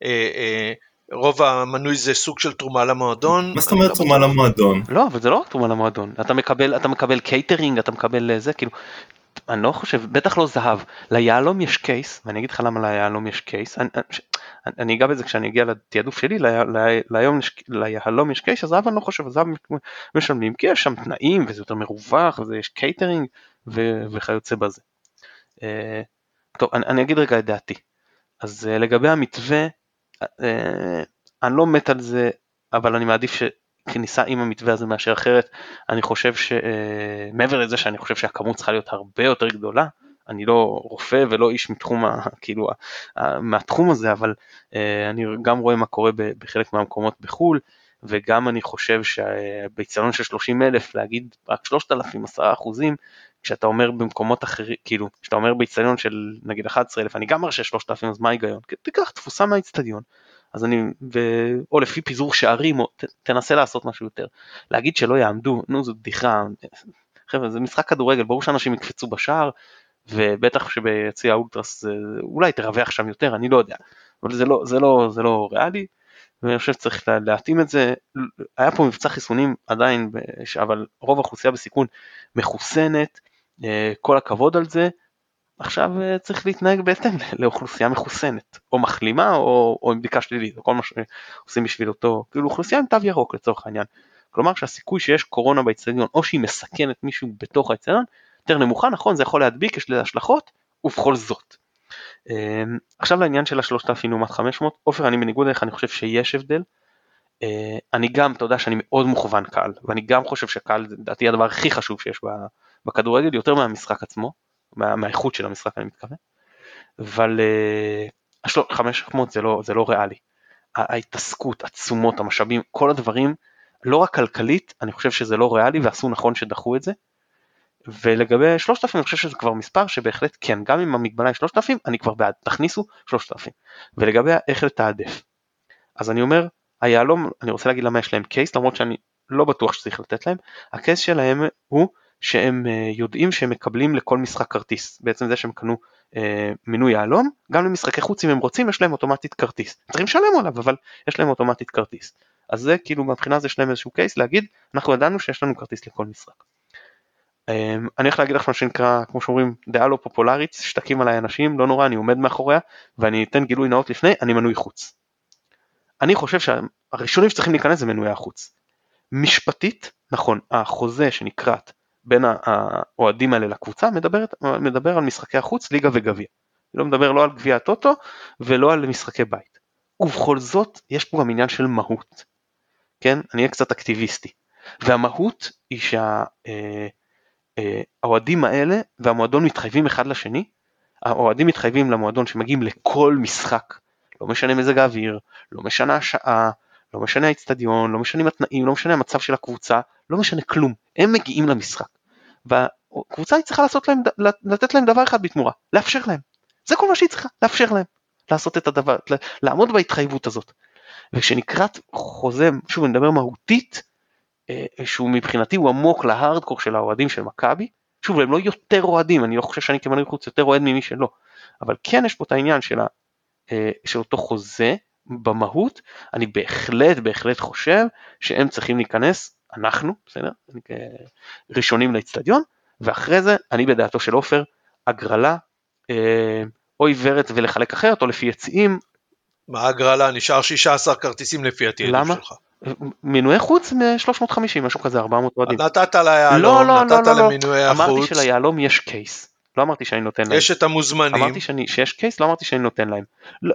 אה, אה, רוב המנוי זה סוג של תרומה למועדון. מה זאת אומרת לא תרומה למועדון? לא, אבל זה לא רק תרומה למועדון. אתה מקבל, אתה מקבל קייטרינג, אתה מקבל אה, זה, כאילו, אני לא חושב, בטח לא זהב. ליהלום יש case, ואני אגיד לך למה ליהלום יש case. אני, אני, אני אגע בזה כשאני אגיע לתעדוף שלי, לי, לי, ליום, ליהלום יש case, אז זהב אני לא חושב, זהב משלמים, כי יש שם תנאים, וזה יותר מרווח, ויש קייטרינג, ו, וכיוצא בזה. אה, טוב, אני, אני אגיד רגע את דעתי. אז אה, לגבי המתווה, אה, אני לא מת על זה, אבל אני מעדיף שכניסה עם המתווה הזה מאשר אחרת. אני חושב שמעבר לזה שאני חושב שהכמות צריכה להיות הרבה יותר גדולה, אני לא רופא ולא איש מתחום, ה, כאילו, ה- מהתחום הזה, אבל אה, אני גם רואה מה קורה בחלק מהמקומות בחו"ל, וגם אני חושב שבאיצטדיון של 30 אלף להגיד רק 3,000, 10 אחוזים, כשאתה אומר במקומות אחרים, כאילו, כשאתה אומר באיצטדיון של נגיד 11,000, אני גם מרשה 3,000, אז מה ההיגיון? תיקח תפוסה מהאיצטדיון. אז אני, ו... או לפי פיזור שערים, או ת, תנסה לעשות משהו יותר. להגיד שלא יעמדו, נו זו בדיחה, חבר'ה זה משחק כדורגל, ברור שאנשים יקפצו בשער, ובטח שביציע האולטרס אולי תרווח שם יותר, אני לא יודע, אבל זה לא, זה לא, זה לא ריאלי, ואני חושב שצריך לה- להתאים את זה, היה פה מבצע חיסונים עדיין, אבל רוב האוכלוסייה בסיכון מחוסנת, אה, כל הכבוד על זה, עכשיו אה, צריך להתנהג בהתאם לאוכלוסייה מחוסנת, או מחלימה או, או עם בדיקה שלילית, או כל מה שעושים בשביל אותו, כאילו אוכלוסייה עם תו ירוק לצורך העניין. כלומר שהסיכוי שיש קורונה באצטדיון או שהיא מסכנת מישהו בתוך האצטדיון יותר נמוכה, נכון זה יכול להדביק, יש לזה השלכות, ובכל זאת. אה, עכשיו לעניין של ה-3000 לעומת 500, עופר אני בניגוד אליך אני חושב שיש הבדל. אה, אני גם, אתה יודע שאני מאוד מוכוון קהל, ואני גם חושב שקהל זה לדעתי הדבר הכי חשוב שיש בכדורגל, יותר מהמשחק עצמו, מה, מהאיכות של המשחק אני מתכוון, אבל אה, השלו- 500 זה לא, זה לא ריאלי. ההתעסקות, התשומות, המשאבים, כל הדברים, לא רק כלכלית, אני חושב שזה לא ריאלי ועשו נכון שדחו את זה. ולגבי 3,000 אני חושב שזה כבר מספר שבהחלט כן, גם אם המגבלה היא 3,000, אני כבר בעד, תכניסו 3,000. ולגבי איך לתעדף, אז אני אומר, היהלום, אני רוצה להגיד למה יש להם קייס, למרות שאני לא בטוח שצריך לתת להם, הקייס שלהם הוא שהם אה, יודעים שהם מקבלים לכל משחק כרטיס, בעצם זה שהם קנו אה, מינוי יהלום, גם למשחקי חוץ אם הם רוצים יש להם אוטומטית כרטיס, צריכים לשלם עליו אבל יש להם אוטומטית כרטיס, אז זה כאילו מבחינה זה יש להם איזשהו קייס להגיד אנחנו ידענו שיש לנו כרטיס לכל משחק. אה, אני הולך להגיד לך מה שנקרא כמו שאומרים דעה לא פופולרית, שתקים עליי אנשים, לא נורא אני עומד מאחוריה ואני אתן גילוי נאות לפני, אני מנוי חוץ. אני חושב שהראשונים שצריכים להיכנס זה מנויי החוץ. משפטית, נכון, החוזה שנקראת בין האוהדים האלה לקבוצה מדבר, מדבר על משחקי החוץ, ליגה וגביע. לא מדבר לא על גביע הטוטו ולא על משחקי בית. ובכל זאת יש פה גם עניין של מהות. כן? אני אהיה קצת אקטיביסטי. והמהות היא שהאוהדים האלה והמועדון מתחייבים אחד לשני, האוהדים מתחייבים למועדון שמגיעים לכל משחק, לא משנה מזג האוויר, לא משנה השעה, לא משנה האצטדיון, לא משנה התנאים, לא משנה המצב של הקבוצה, לא משנה כלום, הם מגיעים למשחק. והקבוצה היא צריכה להם, לתת להם דבר אחד בתמורה, לאפשר להם. זה כל מה שהיא צריכה, לאפשר להם לעשות את הדבר, לעמוד בהתחייבות הזאת. וכשנקראת חוזה, שוב אני מדבר מהותית, שהוא מבחינתי הוא עמוק להארדקור של האוהדים של מכבי, שוב הם לא יותר אוהדים, אני לא חושב שאני כמנוי חוץ יותר אוהד ממי שלא, אבל כן יש פה את העניין של, ה, של אותו חוזה במהות, אני בהחלט בהחלט חושב שהם צריכים להיכנס, אנחנו, בסדר, ראשונים לאצטדיון, ואחרי זה אני בדעתו של עופר, הגרלה, אה, או עיוורת ולחלק אחרת, או לפי יציאים. מה ההגרלה? נשאר 16 כרטיסים לפי התעדוף למה? שלך. מנועי חוץ מ-350, משהו כזה, 400 אוהדים. נתת ליהלום, לא, לא, נתת לא, לא, לא. למנועי אמרתי החוץ, שליהלום יש קייס. לא אמרתי שאני נותן להם. יש את המוזמנים, אמרתי שאני, שיש קייס, לא אמרתי שאני נותן להם. לא,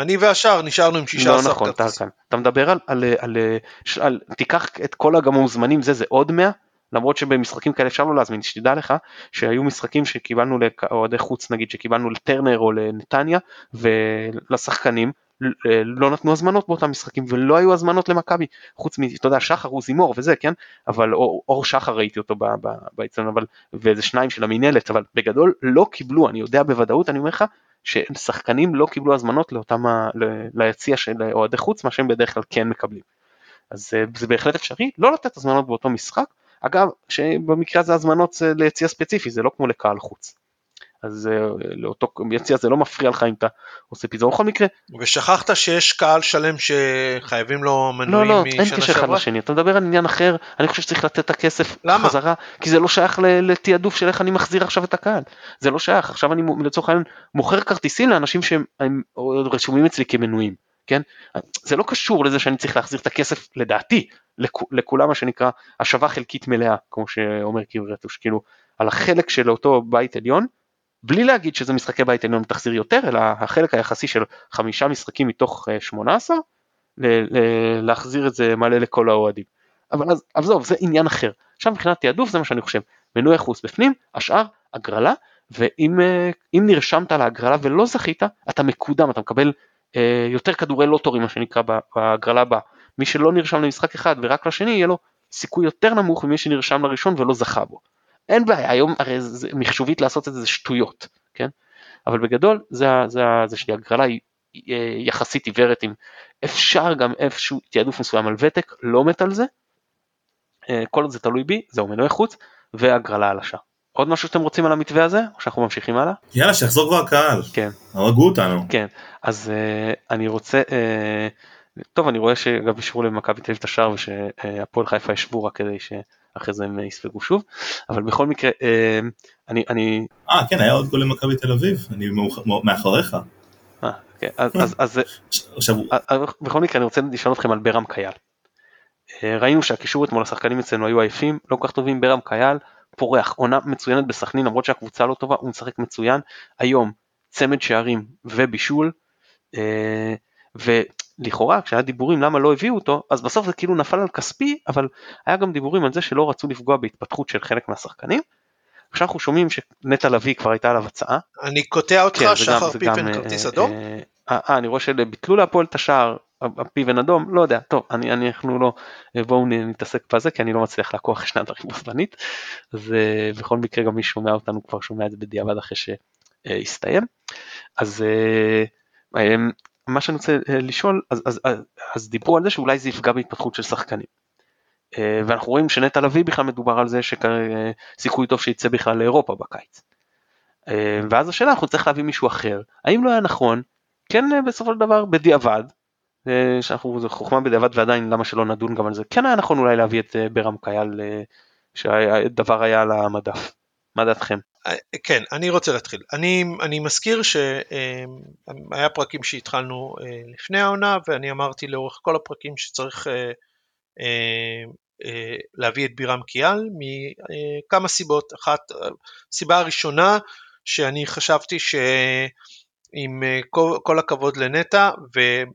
אני והשאר נשארנו עם 16 לא נכון, כרטיסים. טלקן. אתה מדבר על, על, על, ש- על, תיקח את כל גם המוזמנים זה, זה עוד 100, למרות שבמשחקים כאלה אפשר לא להזמין, שתדע לך שהיו משחקים שקיבלנו לאוהדי חוץ נגיד, שקיבלנו לטרנר או לנתניה, ולשחקנים ל- לא נתנו הזמנות באותם משחקים ולא היו הזמנות למכבי חוץ מ... אתה יודע שחר הוא זימור וזה כן אבל אור, אור שחר ראיתי אותו ב- ב- באצטדיון אבל ואיזה שניים של המינהלת אבל בגדול לא קיבלו אני יודע בוודאות אני אומר לך ששחקנים לא קיבלו הזמנות לאותם ה- ליציע של אוהדי חוץ מה שהם בדרך כלל כן מקבלים. אז אה, זה בהחלט אפשרי לא לתת הזמנות באותו משחק אגב שבמקרה הזה הזמנות זה ליציע ספציפי זה לא כמו לקהל חוץ. אז אה, לאותו יציע זה לא מפריע לך אם אתה עושה פיזור בכל מקרה ושכחת שיש קהל שלם שחייבים לו לא, מנויים לא, אין משנה קשר אחד שעברה? לשני, אתה מדבר על עניין אחר, אני חושב שצריך לתת את הכסף למה? חזרה, כי זה לא שייך לתעדוף של איך אני מחזיר עכשיו את הקהל, זה לא שייך, עכשיו אני לצורך העניין מוכר כרטיסים לאנשים שהם הם רשומים אצלי כמנויים, כן? זה לא קשור לזה שאני צריך להחזיר את הכסף, לדעתי, לכ- לכולם מה שנקרא השבה חלקית מלאה, כמו שאומר קיברטוש, כאילו, על החלק של אותו בית עליון, בלי להגיד שזה משחקי בית עליון תחזיר יותר, אלא החלק היחסי של חמישה משחקים מתוך אה, 18, ל- ל- להחזיר את זה מלא לכל האוהדים. אבל אז, עזוב, זה עניין אחר. עכשיו מבחינת תעדוף זה מה שאני חושב. מנועי חוץ בפנים, השאר הגרלה, ואם אה, נרשמת להגרלה ולא זכית, אתה מקודם, אתה מקבל אה, יותר כדורי לוטורים מה שנקרא בהגרלה הבאה. מי שלא נרשם למשחק אחד ורק לשני, יהיה לו סיכוי יותר נמוך ממי שנרשם לראשון ולא זכה בו. אין בעיה, היום הרי זה, מחשובית לעשות את זה זה שטויות, כן? אבל בגדול זה, זה, זה היא היא, אה, יחסית עיוורת עם אפשר גם איפשהו תעדוף מסוים על ותק, לא מת על זה. אה, כל עוד זה תלוי בי, זהו מנועי חוץ והגרלה על השאר. עוד משהו שאתם רוצים על המתווה הזה, או שאנחנו ממשיכים הלאה? יאללה, שיחזור כבר הקהל. כן, הרגו אותנו. כן. אז אה, אני רוצה, אה, טוב אני רואה שגם אישרו למכבי תל אביב את השער ושהפועל חיפה ישבו רק כדי שאחרי זה הם יספגו שוב, אבל בכל מקרה, אה, אני, אני, אה, כן, היה עוד גול למכבי תל אביב, אני מאחוריך. אה, כן, אז, אז, עכשיו, אה, בכל מקרה אני רוצה לשאול אתכם על ברם קייל. אה, ראינו שהקישור אתמול השחקנים אצלנו היו עייפים, לא כל כך טובים, ברם קייל פורח, עונה מצוינת בסכנין למרות שהקבוצה לא טובה, הוא משחק מצוין. היום צמד שערים ובישול, אה, ולכאורה כשהיה דיבורים למה לא הביאו אותו, אז בסוף זה כאילו נפל על כספי, אבל היה גם דיבורים על זה שלא רצו לפגוע בהתפתחות של חלק מהשחקנים. עכשיו אנחנו שומעים שנטע לביא כבר הייתה עליו הצעה, אני קוטע אותך, כן, שחר גם- פיפן גם, כרטיס אה, אדום? אה, אה, אני רואה שביטלו להפועל את השער, הפיבן אדום, לא יודע, טוב, אני, אני, אנחנו לא, אה, בואו נתעסק בזה, כי אני לא מצליח לעקוח שני הדברים בו זמנית, אז אה, בכל מקרה גם מי ששומע אותנו כבר שומע את זה בדיעבד אחרי שהסתיים. אז אה, אה, מה שאני רוצה אה, לשאול, אז, אז, אז, אז דיברו על זה שאולי זה יפגע בהתפתחות של שחקנים. אה, ואנחנו רואים שנטע לביא בכלל מדובר על זה שסיכוי טוב שיצא בכלל לאירופה בקיץ. אה, ואז השאלה אנחנו צריך להביא מישהו אחר האם לא היה נכון כן אה, בסופו של דבר בדיעבד אה, שאנחנו זה חוכמה בדיעבד ועדיין למה שלא נדון גם על זה כן היה נכון אולי להביא את אה, ברם קייל אה, שהדבר היה על המדף מה דעתכם אה, כן, אני רוצה להתחיל. אני, אני מזכיר שהיה פרקים שהתחלנו אה, לפני העונה, ואני אמרתי לאורך כל הפרקים שצריך אה, אה, אה, להביא את בירם קיאל מכמה סיבות. אחת, הסיבה הראשונה, שאני חשבתי שעם אה, כל הכבוד לנטע, ועם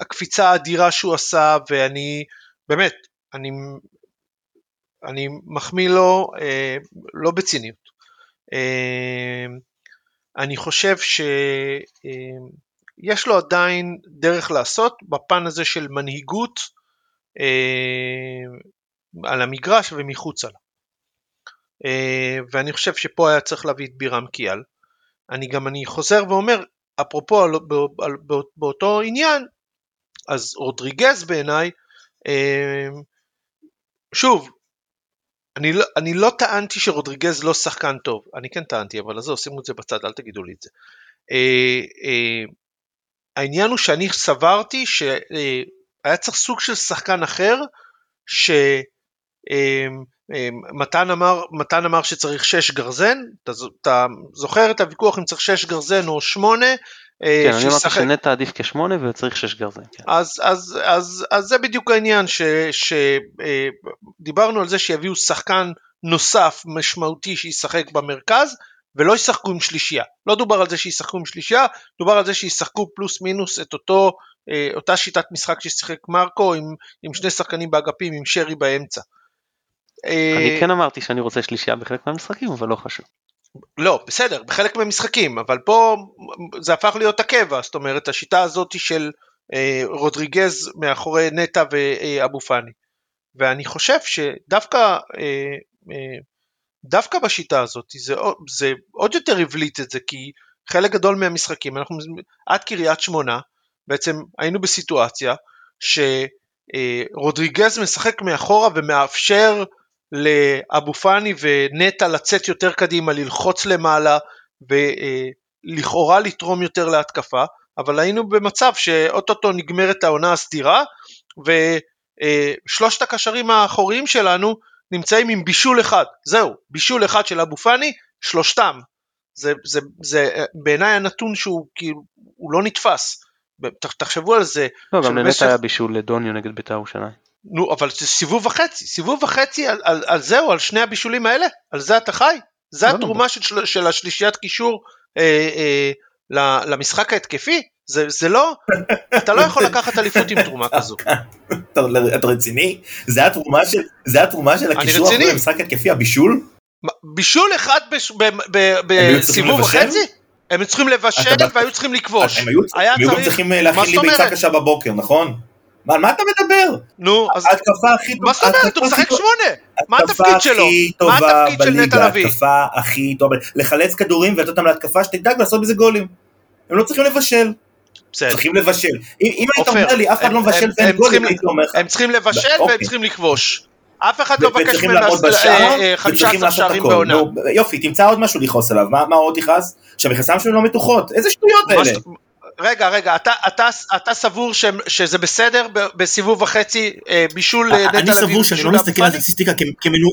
הקפיצה האדירה שהוא עשה, ואני, באמת, אני, אני מחמיא לו אה, לא בציניות. אה, אני חושב שיש לו עדיין דרך לעשות בפן הזה של מנהיגות אה, על המגרש ומחוצה לה. אה, ואני חושב שפה היה צריך להביא את בירם קיאל. אני גם אני חוזר ואומר, אפרופו על, בא- על, בא- באותו עניין, אז רודריגז בעיניי, אה, שוב, אני לא, אני לא טענתי שרודריגז לא שחקן טוב, אני כן טענתי, אבל עזוב, שימו את זה בצד, אל תגידו לי את זה. אה, אה, העניין הוא שאני סברתי שהיה צריך סוג של שחקן אחר, שצריך אה, מתן אמר, מתן אמר שצריך 6 גרזן, אתה, זוכר את הוויכוח אם צריך 6 גרזן או 8? אה, כן, אני אמרתי שנטע עדיף כשמונה וצריך 6 גרזן. כן. אז, אז, אז, אז זה בדיוק העניין, שדיברנו על זה שיביאו שחקן נוסף משמעותי שישחק במרכז, ולא ישחקו עם שלישייה. לא דובר על זה שישחקו עם שלישייה, דובר על זה שישחקו פלוס מינוס את אותו, אותה שיטת משחק ששיחק מרקו עם, עם שני שחקנים באגפים, עם שרי באמצע. אני כן אמרתי שאני רוצה שלישייה בחלק מהמשחקים, אבל לא חשוב. לא, בסדר, בחלק מהמשחקים, אבל פה זה הפך להיות הקבע, זאת אומרת, השיטה הזאת של אה, רודריגז מאחורי נטע ואבו פאני. ואני חושב שדווקא אה, אה, בשיטה הזאת זה, זה עוד יותר הבליט את זה, כי חלק גדול מהמשחקים, אנחנו עד קריית שמונה, בעצם היינו בסיטואציה שרודריגז משחק מאחורה ומאפשר לאבו פאני ונטע לצאת יותר קדימה, ללחוץ למעלה ולכאורה לתרום יותר להתקפה, אבל היינו במצב שאו-טו-טו נגמרת העונה הסדירה ושלושת הקשרים האחוריים שלנו נמצאים עם בישול אחד, זהו, בישול אחד של אבו פאני, שלושתם. זה, זה, זה בעיניי הנתון שהוא כאילו, הוא לא נתפס. תחשבו על זה. לא, גם לנטע היה בישול לדוניו נגד בית"ר ירושלים. נו, אבל זה סיבוב וחצי, סיבוב וחצי על, על, על זהו, על שני הבישולים האלה, על זה אתה חי. זה לא התרומה של, של השלישיית קישור אה, אה, למשחק ההתקפי. זה, זה לא, אתה לא יכול לקחת אליפות עם תרומה כזו. אתה רציני? זה התרומה של, זה התרומה של הקישור אחרי המשחק התקפי, הבישול? בישול אחד בסיבוב וחצי? הם צריכים לבשל והיו צריכים לכבוש. הם היו צריכים להכין לי ביצה קשה בבוקר, נכון? על מה אתה מדבר? נו, אז... ההתקפה הכי טובה... מה זאת אומרת? הוא משחק שמונה! מה התפקיד שלו? מה התפקיד של נטע לביא? ההתקפה הכי טובה, לחלץ כדורים ולתת אותם להתקפה שתדאג לעשות בזה גולים. הם לא צריכים לבשל. צריכים לבשל. אם היית אומר לי, אף אחד לא מבשל ואין גולים, הייתי אומר לך. הם צריכים לבשל והם צריכים לכבוש. אף אחד לא מבקש ממנו 15 שערים בעונה. יופי, תמצא עוד משהו לכעוס עליו, מה עוד יכעס? שהמכנסיים שלנו לא מתוחות, איזה שטויות האלה. רגע, רגע, אתה, אתה, אתה סבור ש, שזה בסדר בסיבוב וחצי בישול נטע לוי? אני סבור שאני לא מסתכל על הסטטיסטיקה כמנו...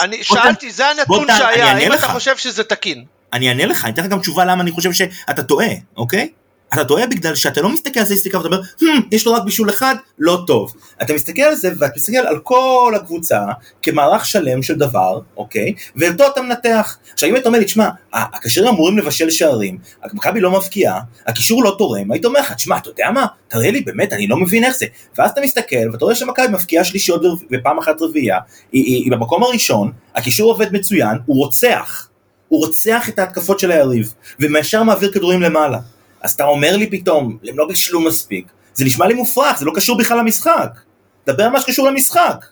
אני שאלתי, זה הנתון שהיה, האם אתה חושב שזה תקין? אני אענה לך, אני אתן לך גם תשובה למה אני חושב שאתה טועה, אוקיי? אתה טועה בגלל שאתה לא מסתכל על סטטיסטיקה ואתה אומר, hmm, יש לו רק בישול אחד, לא טוב. אתה מסתכל על זה ואתה מסתכל על כל הקבוצה כמערך שלם של דבר, אוקיי? ואותו אתה מנתח. עכשיו אם אתה אומר לי, תשמע, הקשרים אמורים לבשל שערים, מכבי לא מבקיעה, הקישור לא תורם, היית אומר לך, תשמע, אתה יודע מה? תראה לי, באמת, אני לא מבין איך זה. ואז אתה מסתכל ואתה רואה שמכבי מבקיעה שלישיות ופעם אחת רביעייה, היא, היא, היא במקום הראשון, הקישור עובד מצוין, הוא רוצח. הוא רוצח את ההתקפות של היריב, ומישר מעביר כדורים למעלה. אז אתה אומר לי פתאום, הם לא בשלו מספיק. זה נשמע לי מופרך, זה לא קשור בכלל למשחק. דבר על מה שקשור למשחק.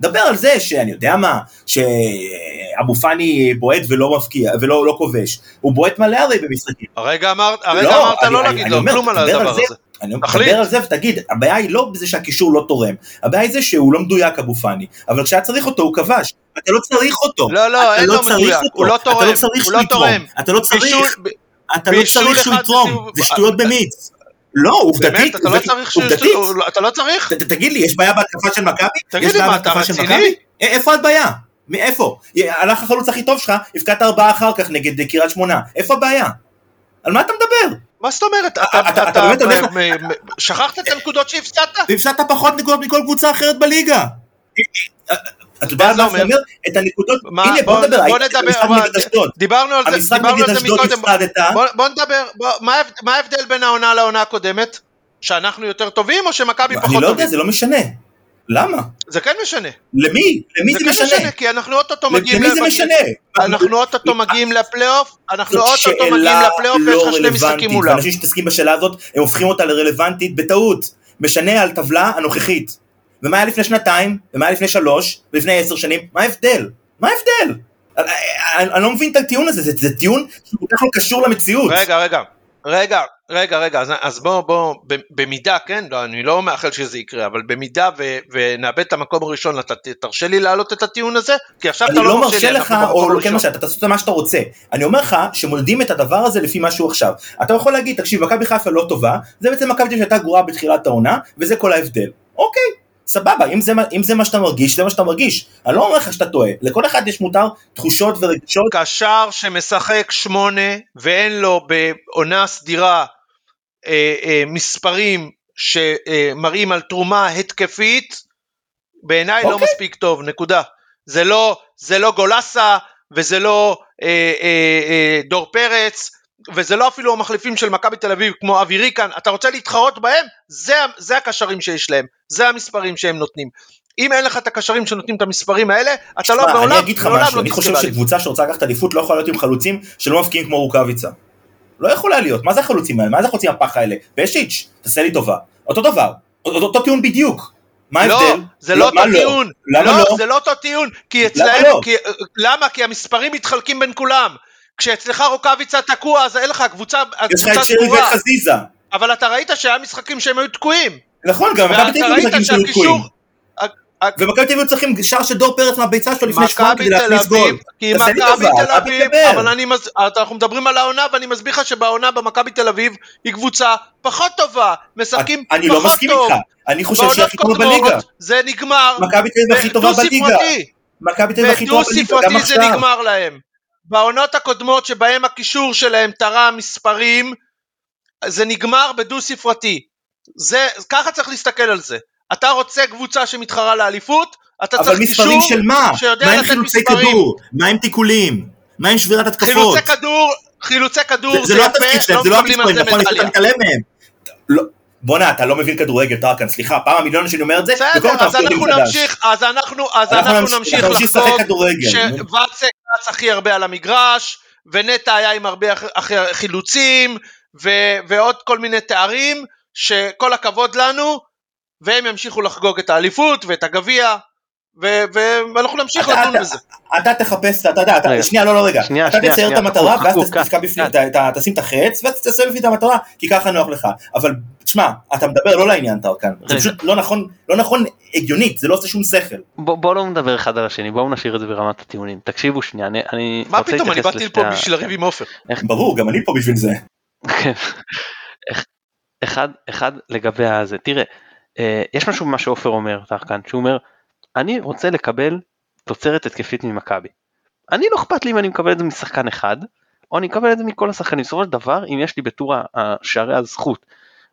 דבר על זה שאני יודע מה, שאבו פאני בועט ולא מפקיע, ולא לא כובש. הוא בועט מלא הרי במשחקים. הרגע אמרת לא, לא אני, לא להגיד לו כלום על הדבר הזה. אני מדבר על זה ותגיד, הבעיה היא לא בזה שהקישור לא תורם, הבעיה היא זה שהוא לא מדויק אבו פאני, אבל כשהיה צריך אותו הוא כבש, אתה לא צריך אותו. לא, לא, אין לו מדויק, הוא לא תורם, הוא לא תורם. אתה לא צריך. אתה לא צריך שהוא יתרום, זה שטויות במיץ. לא, עובדתית, לא צריך אתה לא צריך? תגיד לי, יש בעיה בהתקפה של מכבי? תגיד לי, מה, אתה רציני? איפה הבעיה? מאיפה? הלך החלוץ הכי טוב שלך, הפקעת ארבעה אחר כך נגד קריית שמונה. איפה הבעיה? על מה אתה מדבר? מה זאת אומרת? אתה שכחת את הנקודות שהפסדת? הפסדת פחות נקודות מכל קבוצה אחרת בליגה. אתה יודע מה זה אומר? את הנקודות, הנה בוא נדבר, בוא נדבר, דיברנו על זה, דיברנו על זה מקודם, בוא נדבר, מה ההבדל בין העונה לעונה הקודמת? שאנחנו יותר טובים או שמכבי פחות טובים? אני לא יודע, זה לא משנה. למה? זה כן משנה. למי? למי זה, משנה? זה כן משנה, כי אנחנו אוטוטו מגיעים... למי זה משנה? אנחנו אוטוטו מגיעים לפלייאוף, אנחנו אוטוטו מגיעים לפלייאוף ויש לך שני משחקים מולם. ואנשים שמתעסקים בשאלה הזאת, הם הופכים אותה לרלוונטית בטעות. משנה על טבלה הנוכחית. ומה היה לפני שנתיים, ומה היה לפני שלוש, ולפני עשר שנים, מה ההבדל? מה ההבדל? אני, אני לא מבין את הטיעון הזה, זה, זה טיעון שהוא כל כך לא קשור למציאות. רגע, רגע, רגע, רגע, רגע, אז, אז בוא, בוא, במידה, כן, לא, אני לא מאחל שזה יקרה, אבל במידה ו, ונאבד את המקום הראשון, אתה תרשה לי להעלות את הטיעון הזה? כי עכשיו אתה לא, לא מרשה לי, לך, או לא כן מה שאתה תעשה מה שאתה רוצה. אני אומר לך שמולדים את הדבר הזה לפי מה שהוא עכשיו. אתה יכול להגיד, תקשיב, מכבי חיפה לא טובה, זה בעצם מכבי שהייתה גרועה בתחילת העונה, וזה כל ההבדל. אוקיי, סבבה, אם זה, אם זה מה שאתה מרגיש, זה מה שאתה מרגיש. אני לא אומר לך שאתה טועה, לכל אחד יש מותר תחושות ורגשות. קשר שמשחק שמונה ואין לו בעונה סדירה אה, אה, מספרים שמראים על תרומה התקפית, בעיניי לא אוקיי. מספיק טוב, נקודה. זה לא, זה לא גולסה וזה לא אה, אה, אה, דור פרץ וזה לא אפילו המחליפים של מכבי תל אביב כמו אבי ריקן, אתה רוצה להתחרות בהם? זה, זה הקשרים שיש להם, זה המספרים שהם נותנים. אם אין לך את הקשרים שנותנים את המספרים האלה, אתה לא תשמע, בעולם, אני אגיד לך משהו, לא אני חושב. שקבוצה שרוצה לקחת אליפות לא יכולה להיות עם חלוצים שלא מבקיעים כמו רוקאביצה. לא יכולה להיות, מה זה החלוצים האלה? מה זה החלוצים הפח האלה? פשיץ', תעשה לי טובה. אותו דבר, אותו, אותו טיעון בדיוק. מה לא, ההבדל? זה לא מה אותו טיעון. למה לא? זה לא אותו טיעון. כי אצלהם, לא? כי, למה? כי המספרים מתחלקים בין כולם. כשאצלך רוקאביצה תקוע, אז אין לך, הקבוצה, יש לך את שרי סגורה. וחזיזה. אבל אתה ראית שהיה משחקים שהם היו תקועים. נכון, גם מכבי תל אביב משחקים שהיו תקועים. ומכבי תל אביב צריכים שער של דור פרץ מהביצה שלו לפני שבועיים מכבי כדי להכניס גול. כי מכבי תל אביב. אבל אני, מז- אנחנו מדברים על העונה ואני מסביר לך שבעונה במכבי תל אביב היא קבוצה פחות טובה, משחקים אני לא פחות מסכים טוב. איתך, אני חושב שהיא הכי טובה בליגה. זה נגמר מכבי תל אביב הכי טובה בליגה. מכבי תל אביב הכי טובה בליגה, גם ספרתי זה עכשיו. נגמר להם. בעונות הקודמות שבהם הקישור שלהם תרם מספרים, זה נגמר בדו ספרתי. זה, ככה צריך להסתכל על זה. אתה רוצה קבוצה שמתחרה לאליפות, אתה אבל צריך מספרים קישור של מה? שיודע מה עם לתת חילוצי מספרים. כדור? מה עם תיקולים? מה עם שבירת התקפות? חילוצי כדור, חילוצי כדור זה- זה, זה לא התפקיד שלהם, לא זה לא המספרים, זה נכון? אתה. מתעלם מהם. לא- בואנה, אתה לא מבין כדורגל, טרקן, סליחה, פעם המיליון שאני אומר את זה, בסדר, אז אנחנו. נמשיך, אז אנחנו, אז אנחנו נמשיך- לחגוג. שוואצק רץ הכי הרבה על המגרש, ונטע היה עם הרבה חילוצים, ו- ועוד כל מיני תארים, שכל הכבוד לנו, והם ימשיכו לחגוג את האליפות ואת הגביע, ואנחנו נמשיך אתה- לדון אתה- בזה. אתה תחפש, אתה יודע. שנייה, לא, לא, רגע. שנייה, אתה שנייה, תצייר את. המטרה, ואז תפקע בפנים, כן. תשים את החץ, ואז תעשה בפנים את המטרה, כי ככה נוח לך. אבל, תשמע, אתה מדבר לא לעניין, טרקן. זה. פשוט לא נכון, לא נכון הגיונית, זה לא עושה שום שכל. בוא, בוא לא נדבר אחד על השני, בואו נשאיר את זה ברמת הטיעונים. תקשיבו שנייה, אני, אני מה רוצה פתאום, אני להתייחס באתי לפה בשביל לריב עם עופר. ברור, גם אני פה בשביל זה. כן. אח- אחד, אחד לגבי הזה, תראה, אה, יש משהו במה שעופר אומר, טרקן, שהוא אומר, אני רוצה לקבל תוצרת התקפית ממכבי. אני לא אכפת לי אם אני מקבל את זה משחקן אחד, או אני מקבל את זה מכל השחקנים. בסופו של דבר, אם יש לי בטור ה- ה- שערי הזכות,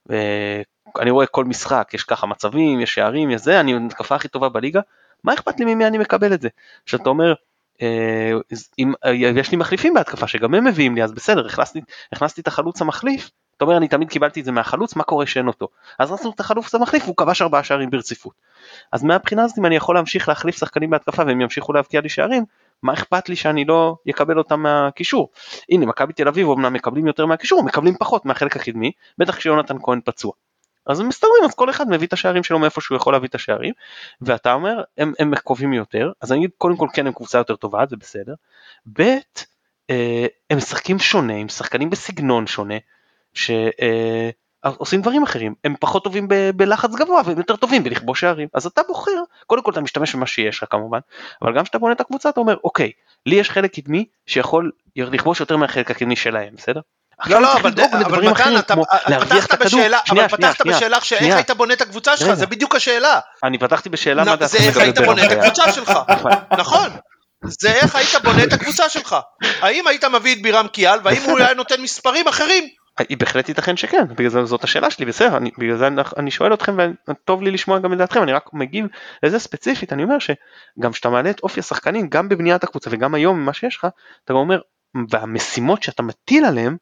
ואני רואה כל משחק, יש ככה מצבים, יש שערים, יש זה, אני התקפה הכי טובה בליגה, מה אכפת לי ממי אני מקבל את זה? עכשיו אתה אומר, אה, אם אה, יש לי מחליפים בהתקפה שגם הם מביאים לי, אז בסדר, הכנסתי, הכנסתי את החלוץ המחליף, אתה אומר אני תמיד קיבלתי את זה מהחלוץ, מה קורה שאין אותו? אז רצינו את החלוץ המחליף והוא כבש ארבעה שערים ברציפות. אז מהבחינה הזאת אם אני יכול להמשיך להחליף שחקנים בהתקפה והם ימשיכו להבקיע לי שערים, מה אכפת לי שאני לא אקבל אותם מהקישור? הנה מכבי תל אביב אמנם מקבלים יותר מהקישור, מקבלים פחות מהחלק הקדמי, בטח כשיונתן כהן פצוע. אז הם מסתדרים, אז כל אחד מביא את השערים שלו מאיפה שהוא יכול להביא את השערים, ואתה אומר, הם, הם קרובים יותר, אז אני אגיד, קודם כל כן הם קבוצה יותר טובה, זה בסדר, ב', אה, הם משחקים שונה, הם שחקנים בסגנון שונה, שעושים דברים אחרים, הם פחות טובים ב- בלחץ גבוה והם יותר טובים בלכבוש שערים, אז אתה בוחר, קודם כל אתה משתמש במה שיש לך כמובן, אבל גם כשאתה בונה את הקבוצה אתה אומר, אוקיי, לי יש חלק קדמי שיכול לכבוש יותר מהחלק הקדמי שלהם, בסדר? לא, לא, אבל אבל מתן, אתה פתחת בשאלה, אבל פתחת בשאלה שאיך. היית בונה את הקבוצה שלך. זה בדיוק השאלה. אני פתחתי בשאלה מה זה איך היית בונה את. הקבוצה שלך, נכון. זה איך היית בונה את הקבוצה שלך. האם היית מביא את בירם קיאל, והאם הוא היה נותן מספרים אחרים? היא בהחלט ייתכן שכן, בגלל זה זאת השאלה שלי, בסדר, אני, בגלל זה אני, אני שואל אתכם וטוב לי לשמוע גם את דעתכם, אני רק מגיב לזה ספציפית, אני אומר שגם כשאתה מעלה את אופי השחקנים, גם בבניית הקבוצה וגם היום מה שיש לך, אתה גם אומר, והמשימות שאתה מטיל עליהם,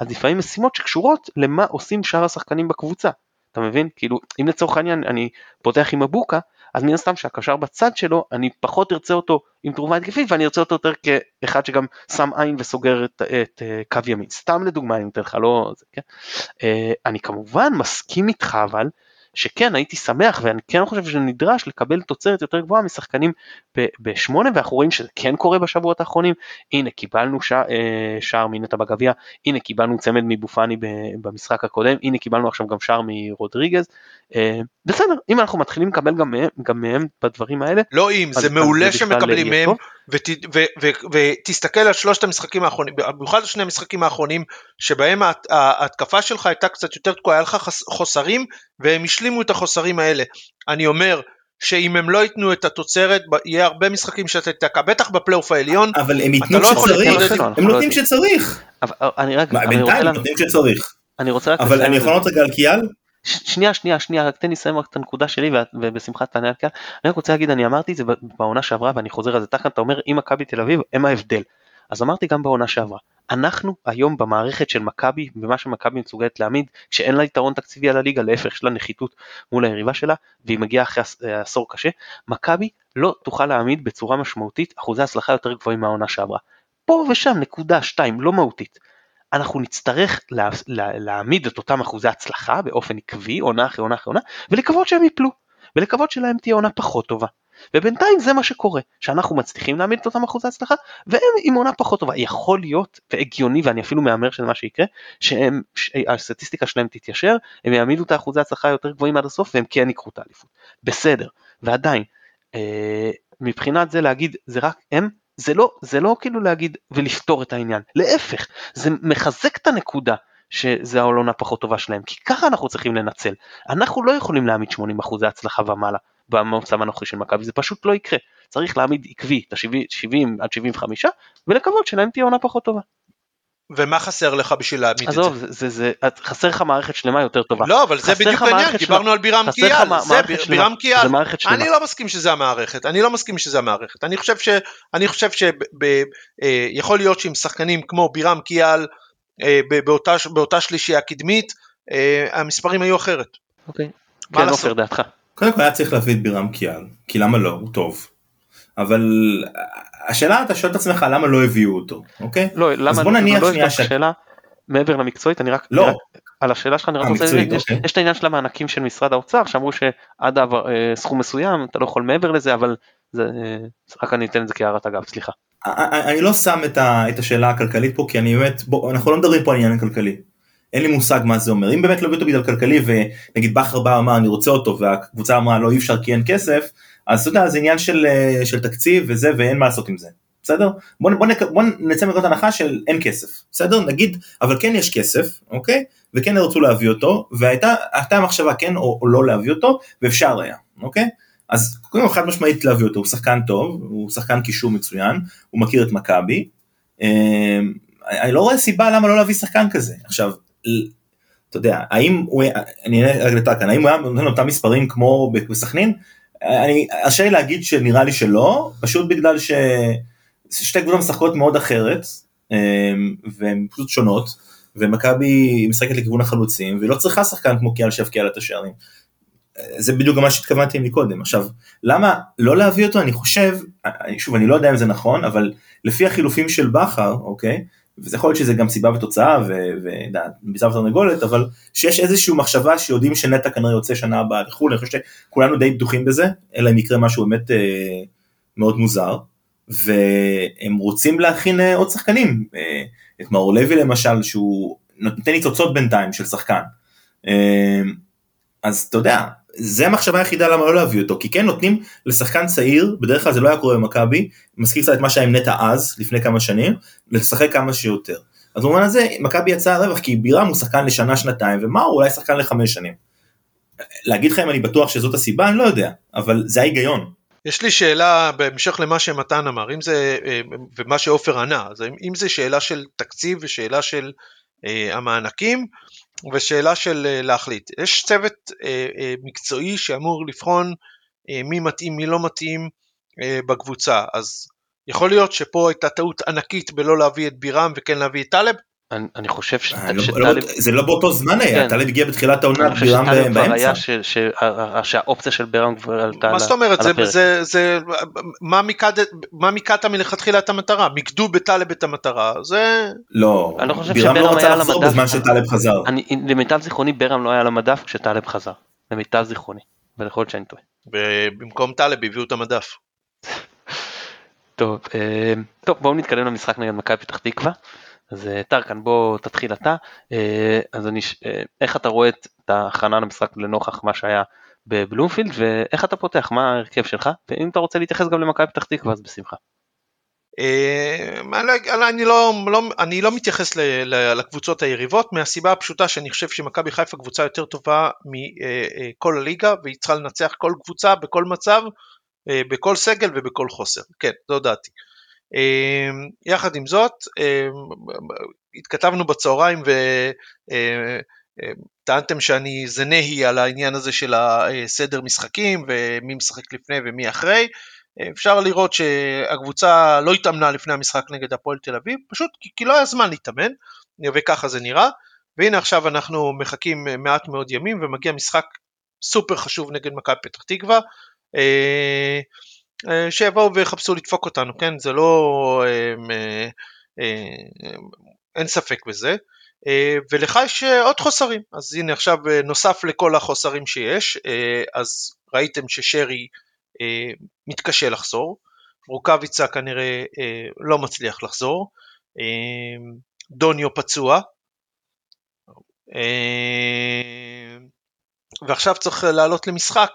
אז לפעמים משימות שקשורות למה עושים שאר השחקנים בקבוצה, אתה מבין? כאילו, אם לצורך העניין אני פותח עם מבוקה, אז מן הסתם שהקשר בצד שלו, אני פחות ארצה אותו עם תרומה התקפית ואני ארצה אותו יותר כאחד שגם שם עין וסוגר את, את uh, קו ימין. סתם לדוגמה אני נותן לך לא... זה, כן? uh, אני כמובן מסכים איתך אבל שכן הייתי שמח ואני כן חושב שנדרש לקבל תוצרת יותר גבוהה משחקנים בשמונה ואנחנו רואים שזה כן קורה בשבועות האחרונים הנה קיבלנו שע, אה, שער מנטע בגביע הנה קיבלנו צמד מבופני במשחק הקודם הנה קיבלנו עכשיו גם שער מרודריגז אה, בסדר אם אנחנו מתחילים לקבל גם מהם, גם מהם בדברים האלה לא אם, זה מעולה שמקבלים מהם. ות- ו- ו- ותסתכל על שלושת המשחקים האחרונים, במיוחד על שני המשחקים האחרונים, שבהם ההת- ההתקפה שלך הייתה קצת יותר תקועה, היה לך חס- חוסרים, והם השלימו את החוסרים האלה. אני אומר, שאם הם לא ייתנו את התוצרת, יהיה הרבה משחקים שאתה תתקע, בטח בפלייאוף העליון, אבל הם ייתנו לא כשצריך, אנחנו הם נותנים. כשצריך. אבל אני רק, מה, אני רוצה בינתיים נותנים כשצריך. אני רוצה רק אבל אני יכול. לענות רגע על קיאל? שנייה, שנייה, שנייה, רק תן לי לסיים רק את הנקודה שלי ובשמחה תענה על כאן. אני רק רוצה להגיד, אני אמרתי את זה בעונה שעברה ואני חוזר על זה תחת, אתה אומר אם מכבי תל אביב הם ההבדל. אז אמרתי גם בעונה שעברה, אנחנו היום במערכת של מכבי, במה שמכבי מסוגלת להעמיד, כשאין לה יתרון תקציבי על הליגה, להפך יש לה נחיתות מול היריבה שלה, והיא מגיעה אחרי אה, עשור קשה, מכבי לא תוכל להעמיד בצורה משמעותית אחוזי הצלחה יותר גבוהים מהעונה שעברה. פה ושם נקודה שתיים, לא מהותית. אנחנו נצטרך לה, לה, להעמיד את אותם אחוזי הצלחה באופן עקבי, עונה אחרי עונה אחרי עונה, ולקוות שהם ייפלו, ולקוות שלהם תהיה עונה פחות טובה. ובינתיים זה מה שקורה, שאנחנו מצליחים להעמיד את אותם אחוזי הצלחה, והם עם עונה פחות טובה. יכול להיות, והגיוני, ואני אפילו מהמר שזה מה שיקרה, שהסטטיסטיקה שלהם תתיישר, הם יעמידו את האחוזי הצלחה היותר גבוהים עד הסוף, והם כן ייקחו את האליפות. בסדר, ועדיין, אה, מבחינת זה להגיד, זה רק הם, זה לא, זה לא כאילו להגיד ולפתור את העניין, להפך, זה מחזק את הנקודה שזה העונה פחות טובה שלהם, כי ככה אנחנו צריכים לנצל. אנחנו לא יכולים להעמיד 80 אחוזי הצלחה ומעלה במצב הנוכחי של מכבי, זה פשוט לא יקרה. צריך להעמיד עקבי את ה-70 עד 75 ולקוות שלהם תהיה עונה פחות טובה. ומה חסר לך בשביל להעמיד את זה? עזוב, זה, זה, זה, חסר לך מערכת שלמה יותר טובה. לא, אבל זה בדיוק העניין, דיברנו. על בירם חסר לך קיאל, זה מערכת ביר- שלמה. בירם קיאל. זה מערכת שלמה. אני לא מסכים שזה המערכת, אני לא מסכים שזה המערכת. אני חושב ש... אני חושב שיכול להיות שעם שחקנים כמו בירם קיאל, אה, ב- באותה באותה שלישייה קדמית, אה, המספרים היו אחרת. אוקיי. מה כן, לעשות? עופר, דעתך. קודם כל היה צריך להביא את בירם קיאל, כי למה לא? הוא טוב. אבל השאלה אתה שואל את עצמך למה לא הביאו אותו, אוקיי? לא, למה בוא נניח לא שנייה ש- שאלה מעבר למקצועית, אני רק, לא. רק על השאלה שלך אני רק רוצה, יש, אוקיי. יש את העניין של המענקים של משרד האוצר, שאמרו שעד העבר- אה, סכום מסוים אתה לא יכול מעבר לזה, אבל זה, אה, רק אני אתן את זה כהערת אגב, סליחה. אני לא שם את, ה, את השאלה הכלכלית פה כי אני באמת בוא, אנחנו לא מדברים פה על עניין כלכלי. אין לי מושג מה זה אומר אם באמת לא הביא אותו בגלל כלכלי ונגיד בכר בא אמר אני רוצה אותו והקבוצה אמרה לא אי אפשר כי אין כסף אז אתה יודע זה עניין של, אה, של תקציב וזה ואין מה לעשות עם זה בסדר? בוא, בוא, נק, בוא נצא מנקודת הנחה של אין כסף בסדר? נגיד אבל כן יש כסף אוקיי? וכן רצו להביא אותו והייתה הייתה מחשבה כן או, או לא להביא אותו ואפשר היה אוקיי? אז קודם כל חד משמעית להביא אותו הוא שחקן טוב הוא שחקן קישור מצוין הוא מכיר את מכבי. אמ, אני לא רואה סיבה למה לא להביא שחקן כזה. עכשיו אתה יודע האם הוא אני אראה רגע כאן האם הוא היה נותן אותם מספרים כמו בסכנין אני ארשה לי להגיד שנראה לי שלא פשוט בגלל ששתי קבוצות משחקות מאוד אחרת אמ, והן פשוט שונות ומכבי משחקת לכיוון החלוצים והיא לא צריכה שחקן כמו קיאל שיבקיע לה את השערים. זה בדיוק גם מה שהתכוונתי מקודם. עכשיו למה לא להביא אותו? אני חושב שוב אני לא יודע אם זה נכון אבל לפי החילופים של בכר אוקיי וזה יכול להיות שזה גם סיבה ותוצאה וביצה ותרנגולת אבל שיש איזושהי מחשבה שיודעים שנטע כנראה יוצא שנה הבאה לחו"ל אני חושב שכולנו די בטוחים בזה אלא אם יקרה משהו באמת אה, מאוד מוזר והם רוצים להכין אה, עוד שחקנים אה, את מאור לוי למשל שהוא נותן ניצוצות בינתיים של שחקן. אה, אז אתה יודע, זה המחשבה היחידה למה לא להביא אותו, כי כן נותנים לשחקן צעיר, בדרך כלל זה לא היה קורה במכבי, מזכיר קצת את מה שהיה עם נטע אז, לפני כמה שנים, לשחק כמה שיותר. אז במובן הזה, מכבי יצאה רווח, כי בירם הוא שחקן לשנה, שנתיים, ומה הוא אולי שחקן לחמש שנים. להגיד לך אם אני בטוח שזאת הסיבה, אני לא יודע, אבל זה ההיגיון. יש לי שאלה בהמשך למה שמתן אמר, אם זה, אה, ומה שעופר ענה, אם זה שאלה של תקציב ושאלה של אה, המענקים ושאלה של אה, להחליט. יש צוות אה, אה, מקצועי שאמור לבחון מי מתאים, מי לא מתאים בקבוצה, אז יכול להיות שפה הייתה טעות ענקית בלא להביא את בירם וכן להביא את טלב? אני, אני חושב ש- אה, לא- שטלב, לא- זה לא באותו זמן היה, כן. טלב הגיע בתחילת העונה, אני חושב בירם שטלב כבר באמצע. היה ש- ש- ה- שהאופציה של ברם כבר עלתה מה על זאת ה- אומרת, על זה, הפרק. זה, זה, מה מיקד- מה מיקדת מלכתחילה את המטרה? מיקדו בטלב את המטרה, זה... לא, אני לא חושב בירם לא רצה לחזור. בזמן שטלב חזר. אני, למיטב זיכרוני ברם לא היה על המדף כשטלב חזר, למיטב זיכרוני, אבל יכול להיות שאני טועה. ובמקום טלב הביאו את המדף. טוב, אה, טוב בואו נתקדם למשחק נגד מכבי פתח תקווה. אז אה, טרקן בוא תתחיל אתה. אה, אז אני, אה, איך אתה רואה את ההכנה למשחק לנוכח מה שהיה בבלומפילד ואיך אתה פותח מה ההרכב שלך ואם אתה רוצה להתייחס גם למכבי פתח תקווה אז בשמחה. אה, אני, אני, לא, לא, אני לא מתייחס ל, ל, לקבוצות היריבות מהסיבה הפשוטה שאני חושב שמכבי חיפה קבוצה יותר טובה מכל הליגה והיא צריכה לנצח כל קבוצה בכל מצב, בכל סגל ובכל חוסר, כן זו דעתי. יחד עם זאת התכתבנו בצהריים וטענתם שאני זה נהי על העניין הזה של הסדר משחקים ומי משחק לפני ומי אחרי אפשר לראות שהקבוצה לא התאמנה לפני המשחק נגד הפועל תל אביב, פשוט כי לא היה זמן להתאמן, וככה זה נראה. והנה עכשיו אנחנו מחכים מעט מאוד ימים ומגיע משחק סופר חשוב נגד מכבי פתח תקווה. אה, אה, שיבואו ויחפשו לדפוק אותנו, כן? זה לא... אה, אין ספק בזה. ולך יש עוד חוסרים, אז הנה עכשיו נוסף לכל החוסרים שיש, אז ראיתם ששרי אה, מתקשה לחזור, רוקאביצה כנראה אה, לא מצליח לחזור, אה, דוניו פצוע, ועכשיו צריך לעלות למשחק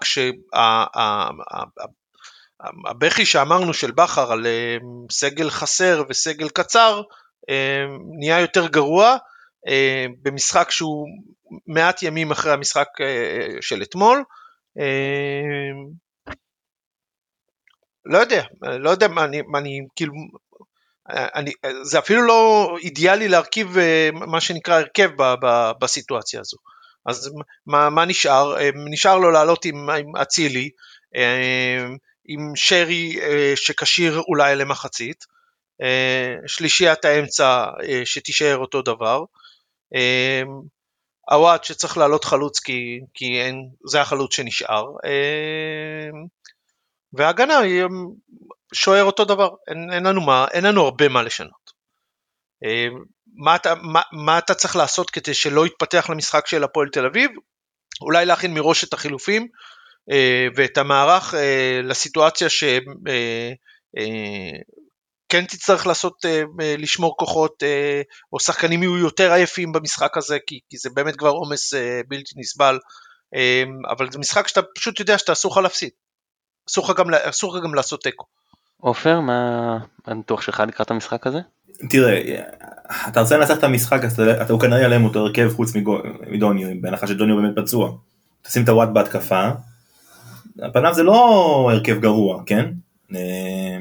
שהבכי שאמרנו של בכר על סגל חסר וסגל קצר נהיה יותר גרוע במשחק שהוא מעט ימים אחרי המשחק של אתמול. לא יודע, לא יודע מה אני, מה אני כאילו, אני, זה אפילו לא אידיאלי להרכיב אה, מה שנקרא הרכב ב, ב, בסיטואציה הזו. אז מה, מה נשאר? אה, נשאר לו לעלות עם אצילי, אה, עם שרי שכשיר אולי למחצית, שלישיית האמצע שתישאר אותו דבר, עוואט שצריך לעלות חלוץ כי, כי אין, זה החלוץ שנשאר, וההגנה היא שוער אותו דבר, אין, אין, לנו, מה, אין לנו הרבה מה לשנות. מה אתה, מה, מה אתה צריך לעשות כדי שלא יתפתח למשחק של הפועל תל אביב? אולי להכין מראש את החילופים אה, ואת המערך אה, לסיטואציה שכן אה, תצטרך לעשות, לשמור כוחות או שחקנים יהיו יותר עייפים במשחק הזה כי, כי זה באמת כבר עומס בלתי נסבל אבל זה משחק שאתה פשוט יודע שאתה אסור לך להפסיד. אסור לך גם, אסור לך גם לעשות תיקו. עופר, מה הניתוח שלך לקראת המשחק הזה? תראה, אתה רוצה לנצח את המשחק, אז אתה, אתה כנראה יעלם אותו הרכב חוץ מדוניו, בהנחה שדוניו באמת פצוע. תשים את הוואט בהתקפה, על פניו זה לא הרכב גרוע, כן? אה,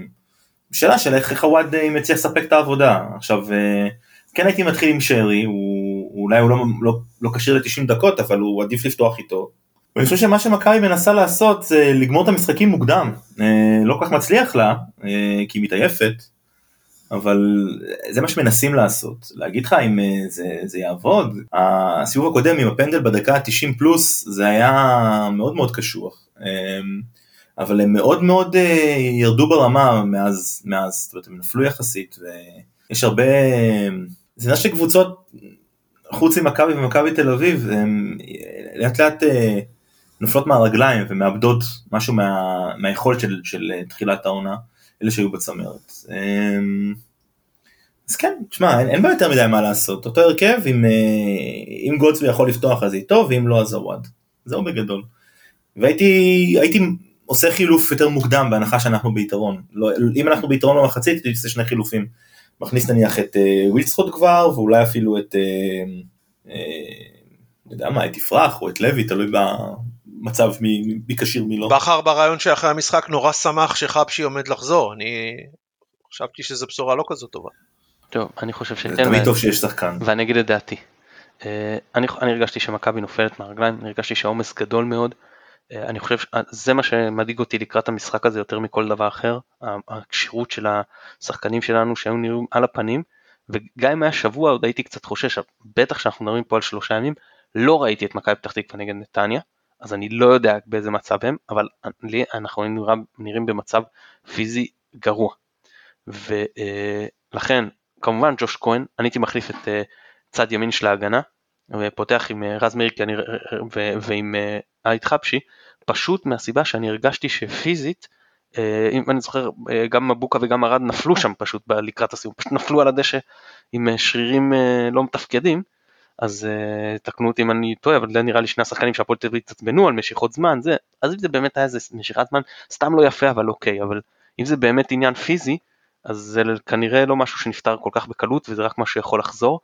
שאלה של איך הוואט אה, מציע לספק את העבודה. עכשיו, אה, כן הייתי מתחיל עם שרי, הוא, אולי הוא לא, לא, לא כשיר ל-90 דקות, אבל הוא עדיף לפתוח איתו. ואני חושב שמה שמכבי מנסה לעשות זה לגמור את המשחקים מוקדם. לא כל כך מצליח לה, כי היא מתעייפת, אבל זה מה שמנסים לעשות. להגיד לך אם זה, זה יעבוד, הסיבוב הקודם עם הפנדל בדקה ה-90 פלוס זה היה מאוד מאוד קשוח. אבל הם מאוד מאוד ירדו ברמה מאז, מאז, זאת אומרת הם נפלו יחסית, ויש הרבה, זה עניין של קבוצות, חוץ ממכבי ומכבי תל אביב, הם לאט לאט נופלות מהרגליים ומאבדות משהו מה, מהיכולת של, של תחילת העונה, אלה שהיו בצמרת. אמ, אז כן, תשמע, אין, אין בה יותר מדי מה לעשות, אותו הרכב, אם, אה, אם גולדסבי יכול לפתוח אז איתו, ואם לא אז הוואד. זהו בגדול. והייתי עושה חילוף יותר מוקדם בהנחה שאנחנו ביתרון. לא, אם אנחנו ביתרון במחצית, הייתי עושה שני חילופים. מכניס נניח את אה, ווילסקוט כבר, ואולי אפילו את, אה, אה, יודע מה, את יפרח או את לוי, תלוי מצב מי כשיר מי לא. בכר ברעיון שאחרי המשחק נורא שמח שחבשי עומד לחזור, אני חשבתי שזו בשורה לא כזאת טובה. טוב, אני חושב שכן. זה תמיד טוב שיש שחקן. ואני אגיד את דעתי. אה, אני, אני הרגשתי שמכבי נופלת מהרגליים, אני הרגשתי שהעומס גדול מאוד. אה, אני חושב שזה מה שמדאיג אותי לקראת המשחק הזה יותר מכל דבר אחר, הכשירות של השחקנים שלנו שהיו נראים על הפנים, וגם אם היה שבוע עוד הייתי קצת חושש, בטח שאנחנו מדברים פה על שלושה ימים, לא ראיתי את מכבי פתח תקווה נגד נתניה, אז אני לא יודע באיזה מצב הם, אבל לי אנחנו נראים, נראים במצב פיזי גרוע. ולכן, כמובן ג'וש כהן, אני הייתי מחליף את אה, צד ימין של ההגנה, ופותח עם אה, רז מירקי ועם אייט אה, חבשי, פשוט מהסיבה שאני הרגשתי שפיזית, אם אני זוכר, גם מבוקה וגם ארד נפלו שם פשוט לקראת הסיום, פשוט נפלו על הדשא עם שרירים לא מתפקדים, אז תקנו אותי אם אני טועה, אבל זה נראה לי שני השחקנים שהפועל תל אביב התעצבנו על משיכות זמן, זה, אז אם זה באמת היה איזה משיכת זמן, סתם לא יפה אבל אוקיי, אבל אם זה באמת עניין פיזי, אז זה כנראה לא משהו שנפתר כל כך בקלות וזה רק משהו שיכול לחזור.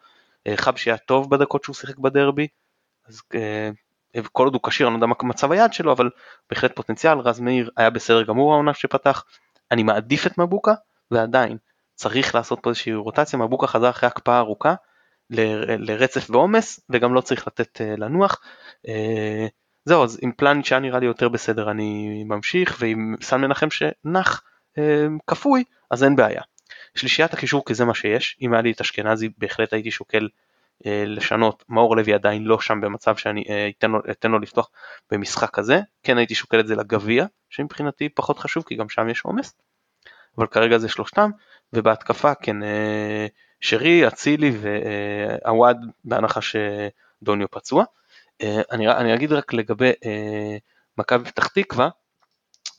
אה, חבשי היה טוב בדקות שהוא שיחק בדרבי, אז אה, כל עוד הוא כשיר, אני לא יודע מה מצב היד שלו, אבל בהחלט פוטנציאל, רז מאיר היה בסדר גמור העונה שפתח, אני מעדיף את מבוקה, ועדיין צריך לעשות פה איזושהי רוטציה, מבוקה חזר אחרי הקפאה ארוכה לרצף ועומס, וגם לא צריך לתת uh, לנוח. Uh, זהו, אז עם פלניץ' היה נראה לי יותר בסדר אני ממשיך, ועם סן מנחם שנח uh, כפוי, אז אין בעיה. שלישיית הקישור כי זה מה שיש, אם היה לי את אשכנזי בהחלט הייתי שוקל אה, לשנות, מאור לוי עדיין לא שם במצב שאני אה, אתן לו, אתן לו לפתוח במשחק כזה, כן הייתי שוקל את זה לגביע, שמבחינתי פחות חשוב כי גם שם יש עומס, אבל כרגע זה שלושתם, ובהתקפה כן אה, שרי, אצילי ועווד בהנחה שדוניו פצוע. אני, אני אגיד רק לגבי מכבי פתח תקווה,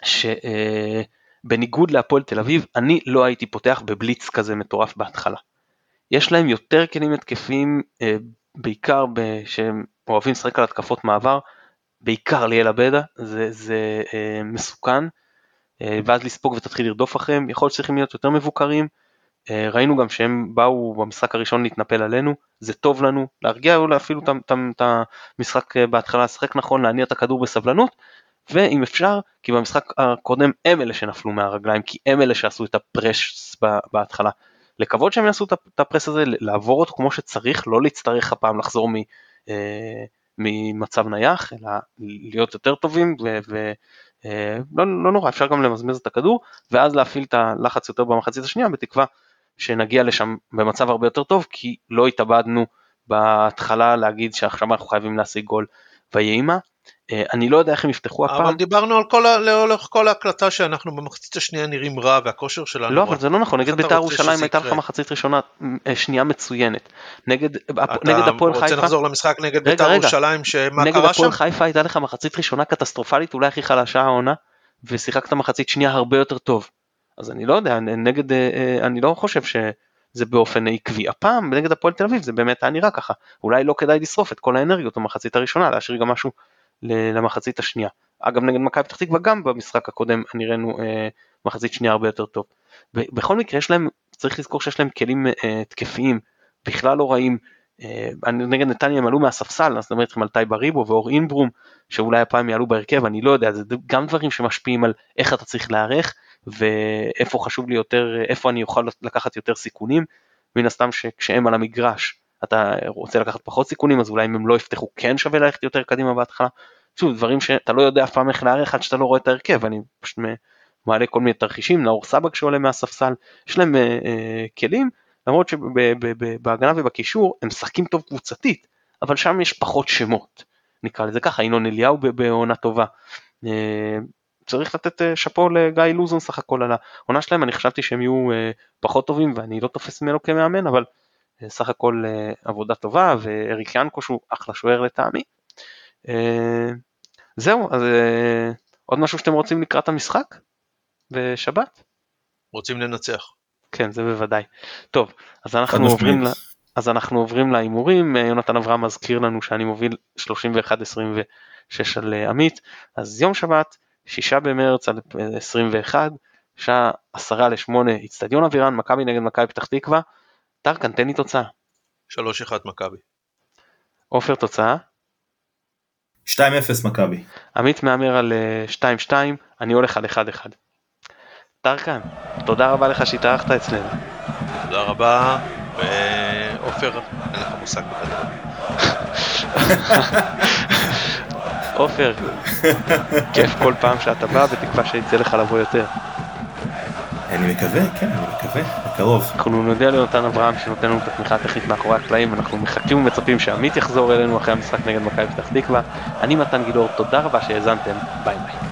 שבניגוד להפועל תל אביב, אני לא הייתי פותח בבליץ כזה מטורף בהתחלה. יש להם יותר כלים התקפיים, אה, בעיקר שהם אוהבים לשחק על התקפות מעבר, בעיקר ליאל עבדה, זה, זה אה, מסוכן, אה, ואז לספוג ותתחיל לרדוף אחריהם, יכול להיות שצריכים להיות יותר מבוקרים, ראינו גם שהם באו במשחק הראשון להתנפל עלינו, זה טוב לנו, להרגיע אולי אפילו את המשחק בהתחלה, לשחק נכון, להניע את הכדור בסבלנות, ואם אפשר, כי במשחק הקודם הם אלה שנפלו מהרגליים, כי הם אלה שעשו את הפרש בהתחלה. לקוות שהם יעשו את הפרס הזה, לעבור אותו כמו שצריך, לא להצטרך הפעם לחזור מ, אה, ממצב נייח, אלא להיות יותר טובים, ולא אה, לא נורא, אפשר גם למזמז את הכדור, ואז להפעיל את הלחץ יותר במחצית השנייה, בתקווה שנגיע לשם במצב הרבה יותר טוב, כי לא התאבדנו בהתחלה להגיד שעכשיו אנחנו חייבים להשיג גול ויהי מה. אה, אני לא יודע איך הם יפתחו הפעם. אבל דיברנו על כל, לאורך כל ההקלטה שאנחנו במחצית השנייה נראים רע והכושר שלנו לא, אבל זה לא נכון, נגד בית"ר ירושלים הייתה לך מחצית ראשונה אה, שנייה מצוינת. נגד הפועל חיפה... אתה רוצה לחזור למשחק נגד בית"ר ירושלים, שמה קרה שם? נגד הפועל חיפה הייתה לך מחצית ראשונה קטסטרופלית, אולי הכי חלשה העונה, ושיחקת מחצית שנייה הרבה יותר טוב. אז אני לא יודע, נגד, אה, אני לא חושב שזה באופן עקבי. הפעם נגד הפועל תל אביב זה באמת היה נראה ככה. אולי לא כדאי לשרוף את כל האנרגיות במחצית הראשונה, להשאיר גם משהו למחצית השנייה. אגב נגד מכבי פתח תקווה גם במשחק הקודם נראינו אה, מחצית שנייה הרבה יותר טוב. בכל מקרה יש להם, צריך לזכור שיש להם כלים אה, תקפיים בכלל לא רעים. אה, נגד נתניה הם עלו מהספסל, אז נדבר איתכם על טייבה ריבו ואור אינברום, שאולי הפעם יעלו בהרכב, אני לא יודע, זה גם דברים שמשפיעים על איך אתה צריך להיערך, ואיפה חשוב לי יותר, איפה אני אוכל לקחת יותר סיכונים, מן הסתם שכשהם על המגרש אתה רוצה לקחת פחות סיכונים אז אולי אם הם לא יפתחו כן שווה ללכת יותר קדימה בהתחלה. שוב דברים שאתה לא יודע אף פעם איך להערך עד שאתה לא רואה את ההרכב אני פשוט מעלה כל מיני תרחישים נאור סבג שעולה מהספסל יש להם אה, אה, כלים למרות שבהגנה ובקישור הם משחקים טוב קבוצתית אבל שם יש פחות שמות נקרא לזה ככה ינון אליהו בעונה טובה. אה, צריך לתת אה, שאפו לגיא לוזון סך הכל על העונה שלהם אני חשבתי שהם יהיו אה, פחות טובים ואני לא תופס ממנו כמאמן אבל סך הכל אה, עבודה טובה, ואריק ינקוש הוא אחלה שוער לטעמי. אה, זהו, אז אה, עוד משהו שאתם רוצים לקראת המשחק? בשבת? רוצים לנצח. כן, זה בוודאי. טוב, אז אנחנו עוברים, לה, אז אנחנו עוברים להימורים, יונתן אברהם מזכיר לנו שאני מוביל 31-26 על עמית, אז יום שבת, 6 במרץ על 21, שעה 10 ל-8, אצטדיון אבירן, מכבי נגד מכבי פתח תקווה, טרקן, תן לי תוצאה. 3-1 מכבי. עופר תוצאה? 2-0 מכבי. עמית מהמר על 2-2, אה, אני הולך על 1-1. טרקן, תודה רבה לך שהתארחת אצלנו. תודה רבה, ועופר, אין לך מושג בכלל. עופר, כיף כל פעם שאתה בא, בתקווה שיצא לך לבוא יותר. אני מקווה, כן, אני מקווה, בקרוב. אנחנו נודיע ליונתן אברהם שנותן לנו את התמיכה הטכנית מאחורי הקלעים, אנחנו מחכים ומצפים שעמית יחזור אלינו אחרי המשחק נגד מכבי פתח תקווה. אני מתן גילאור, תודה רבה שהאזנתם, ביי ביי.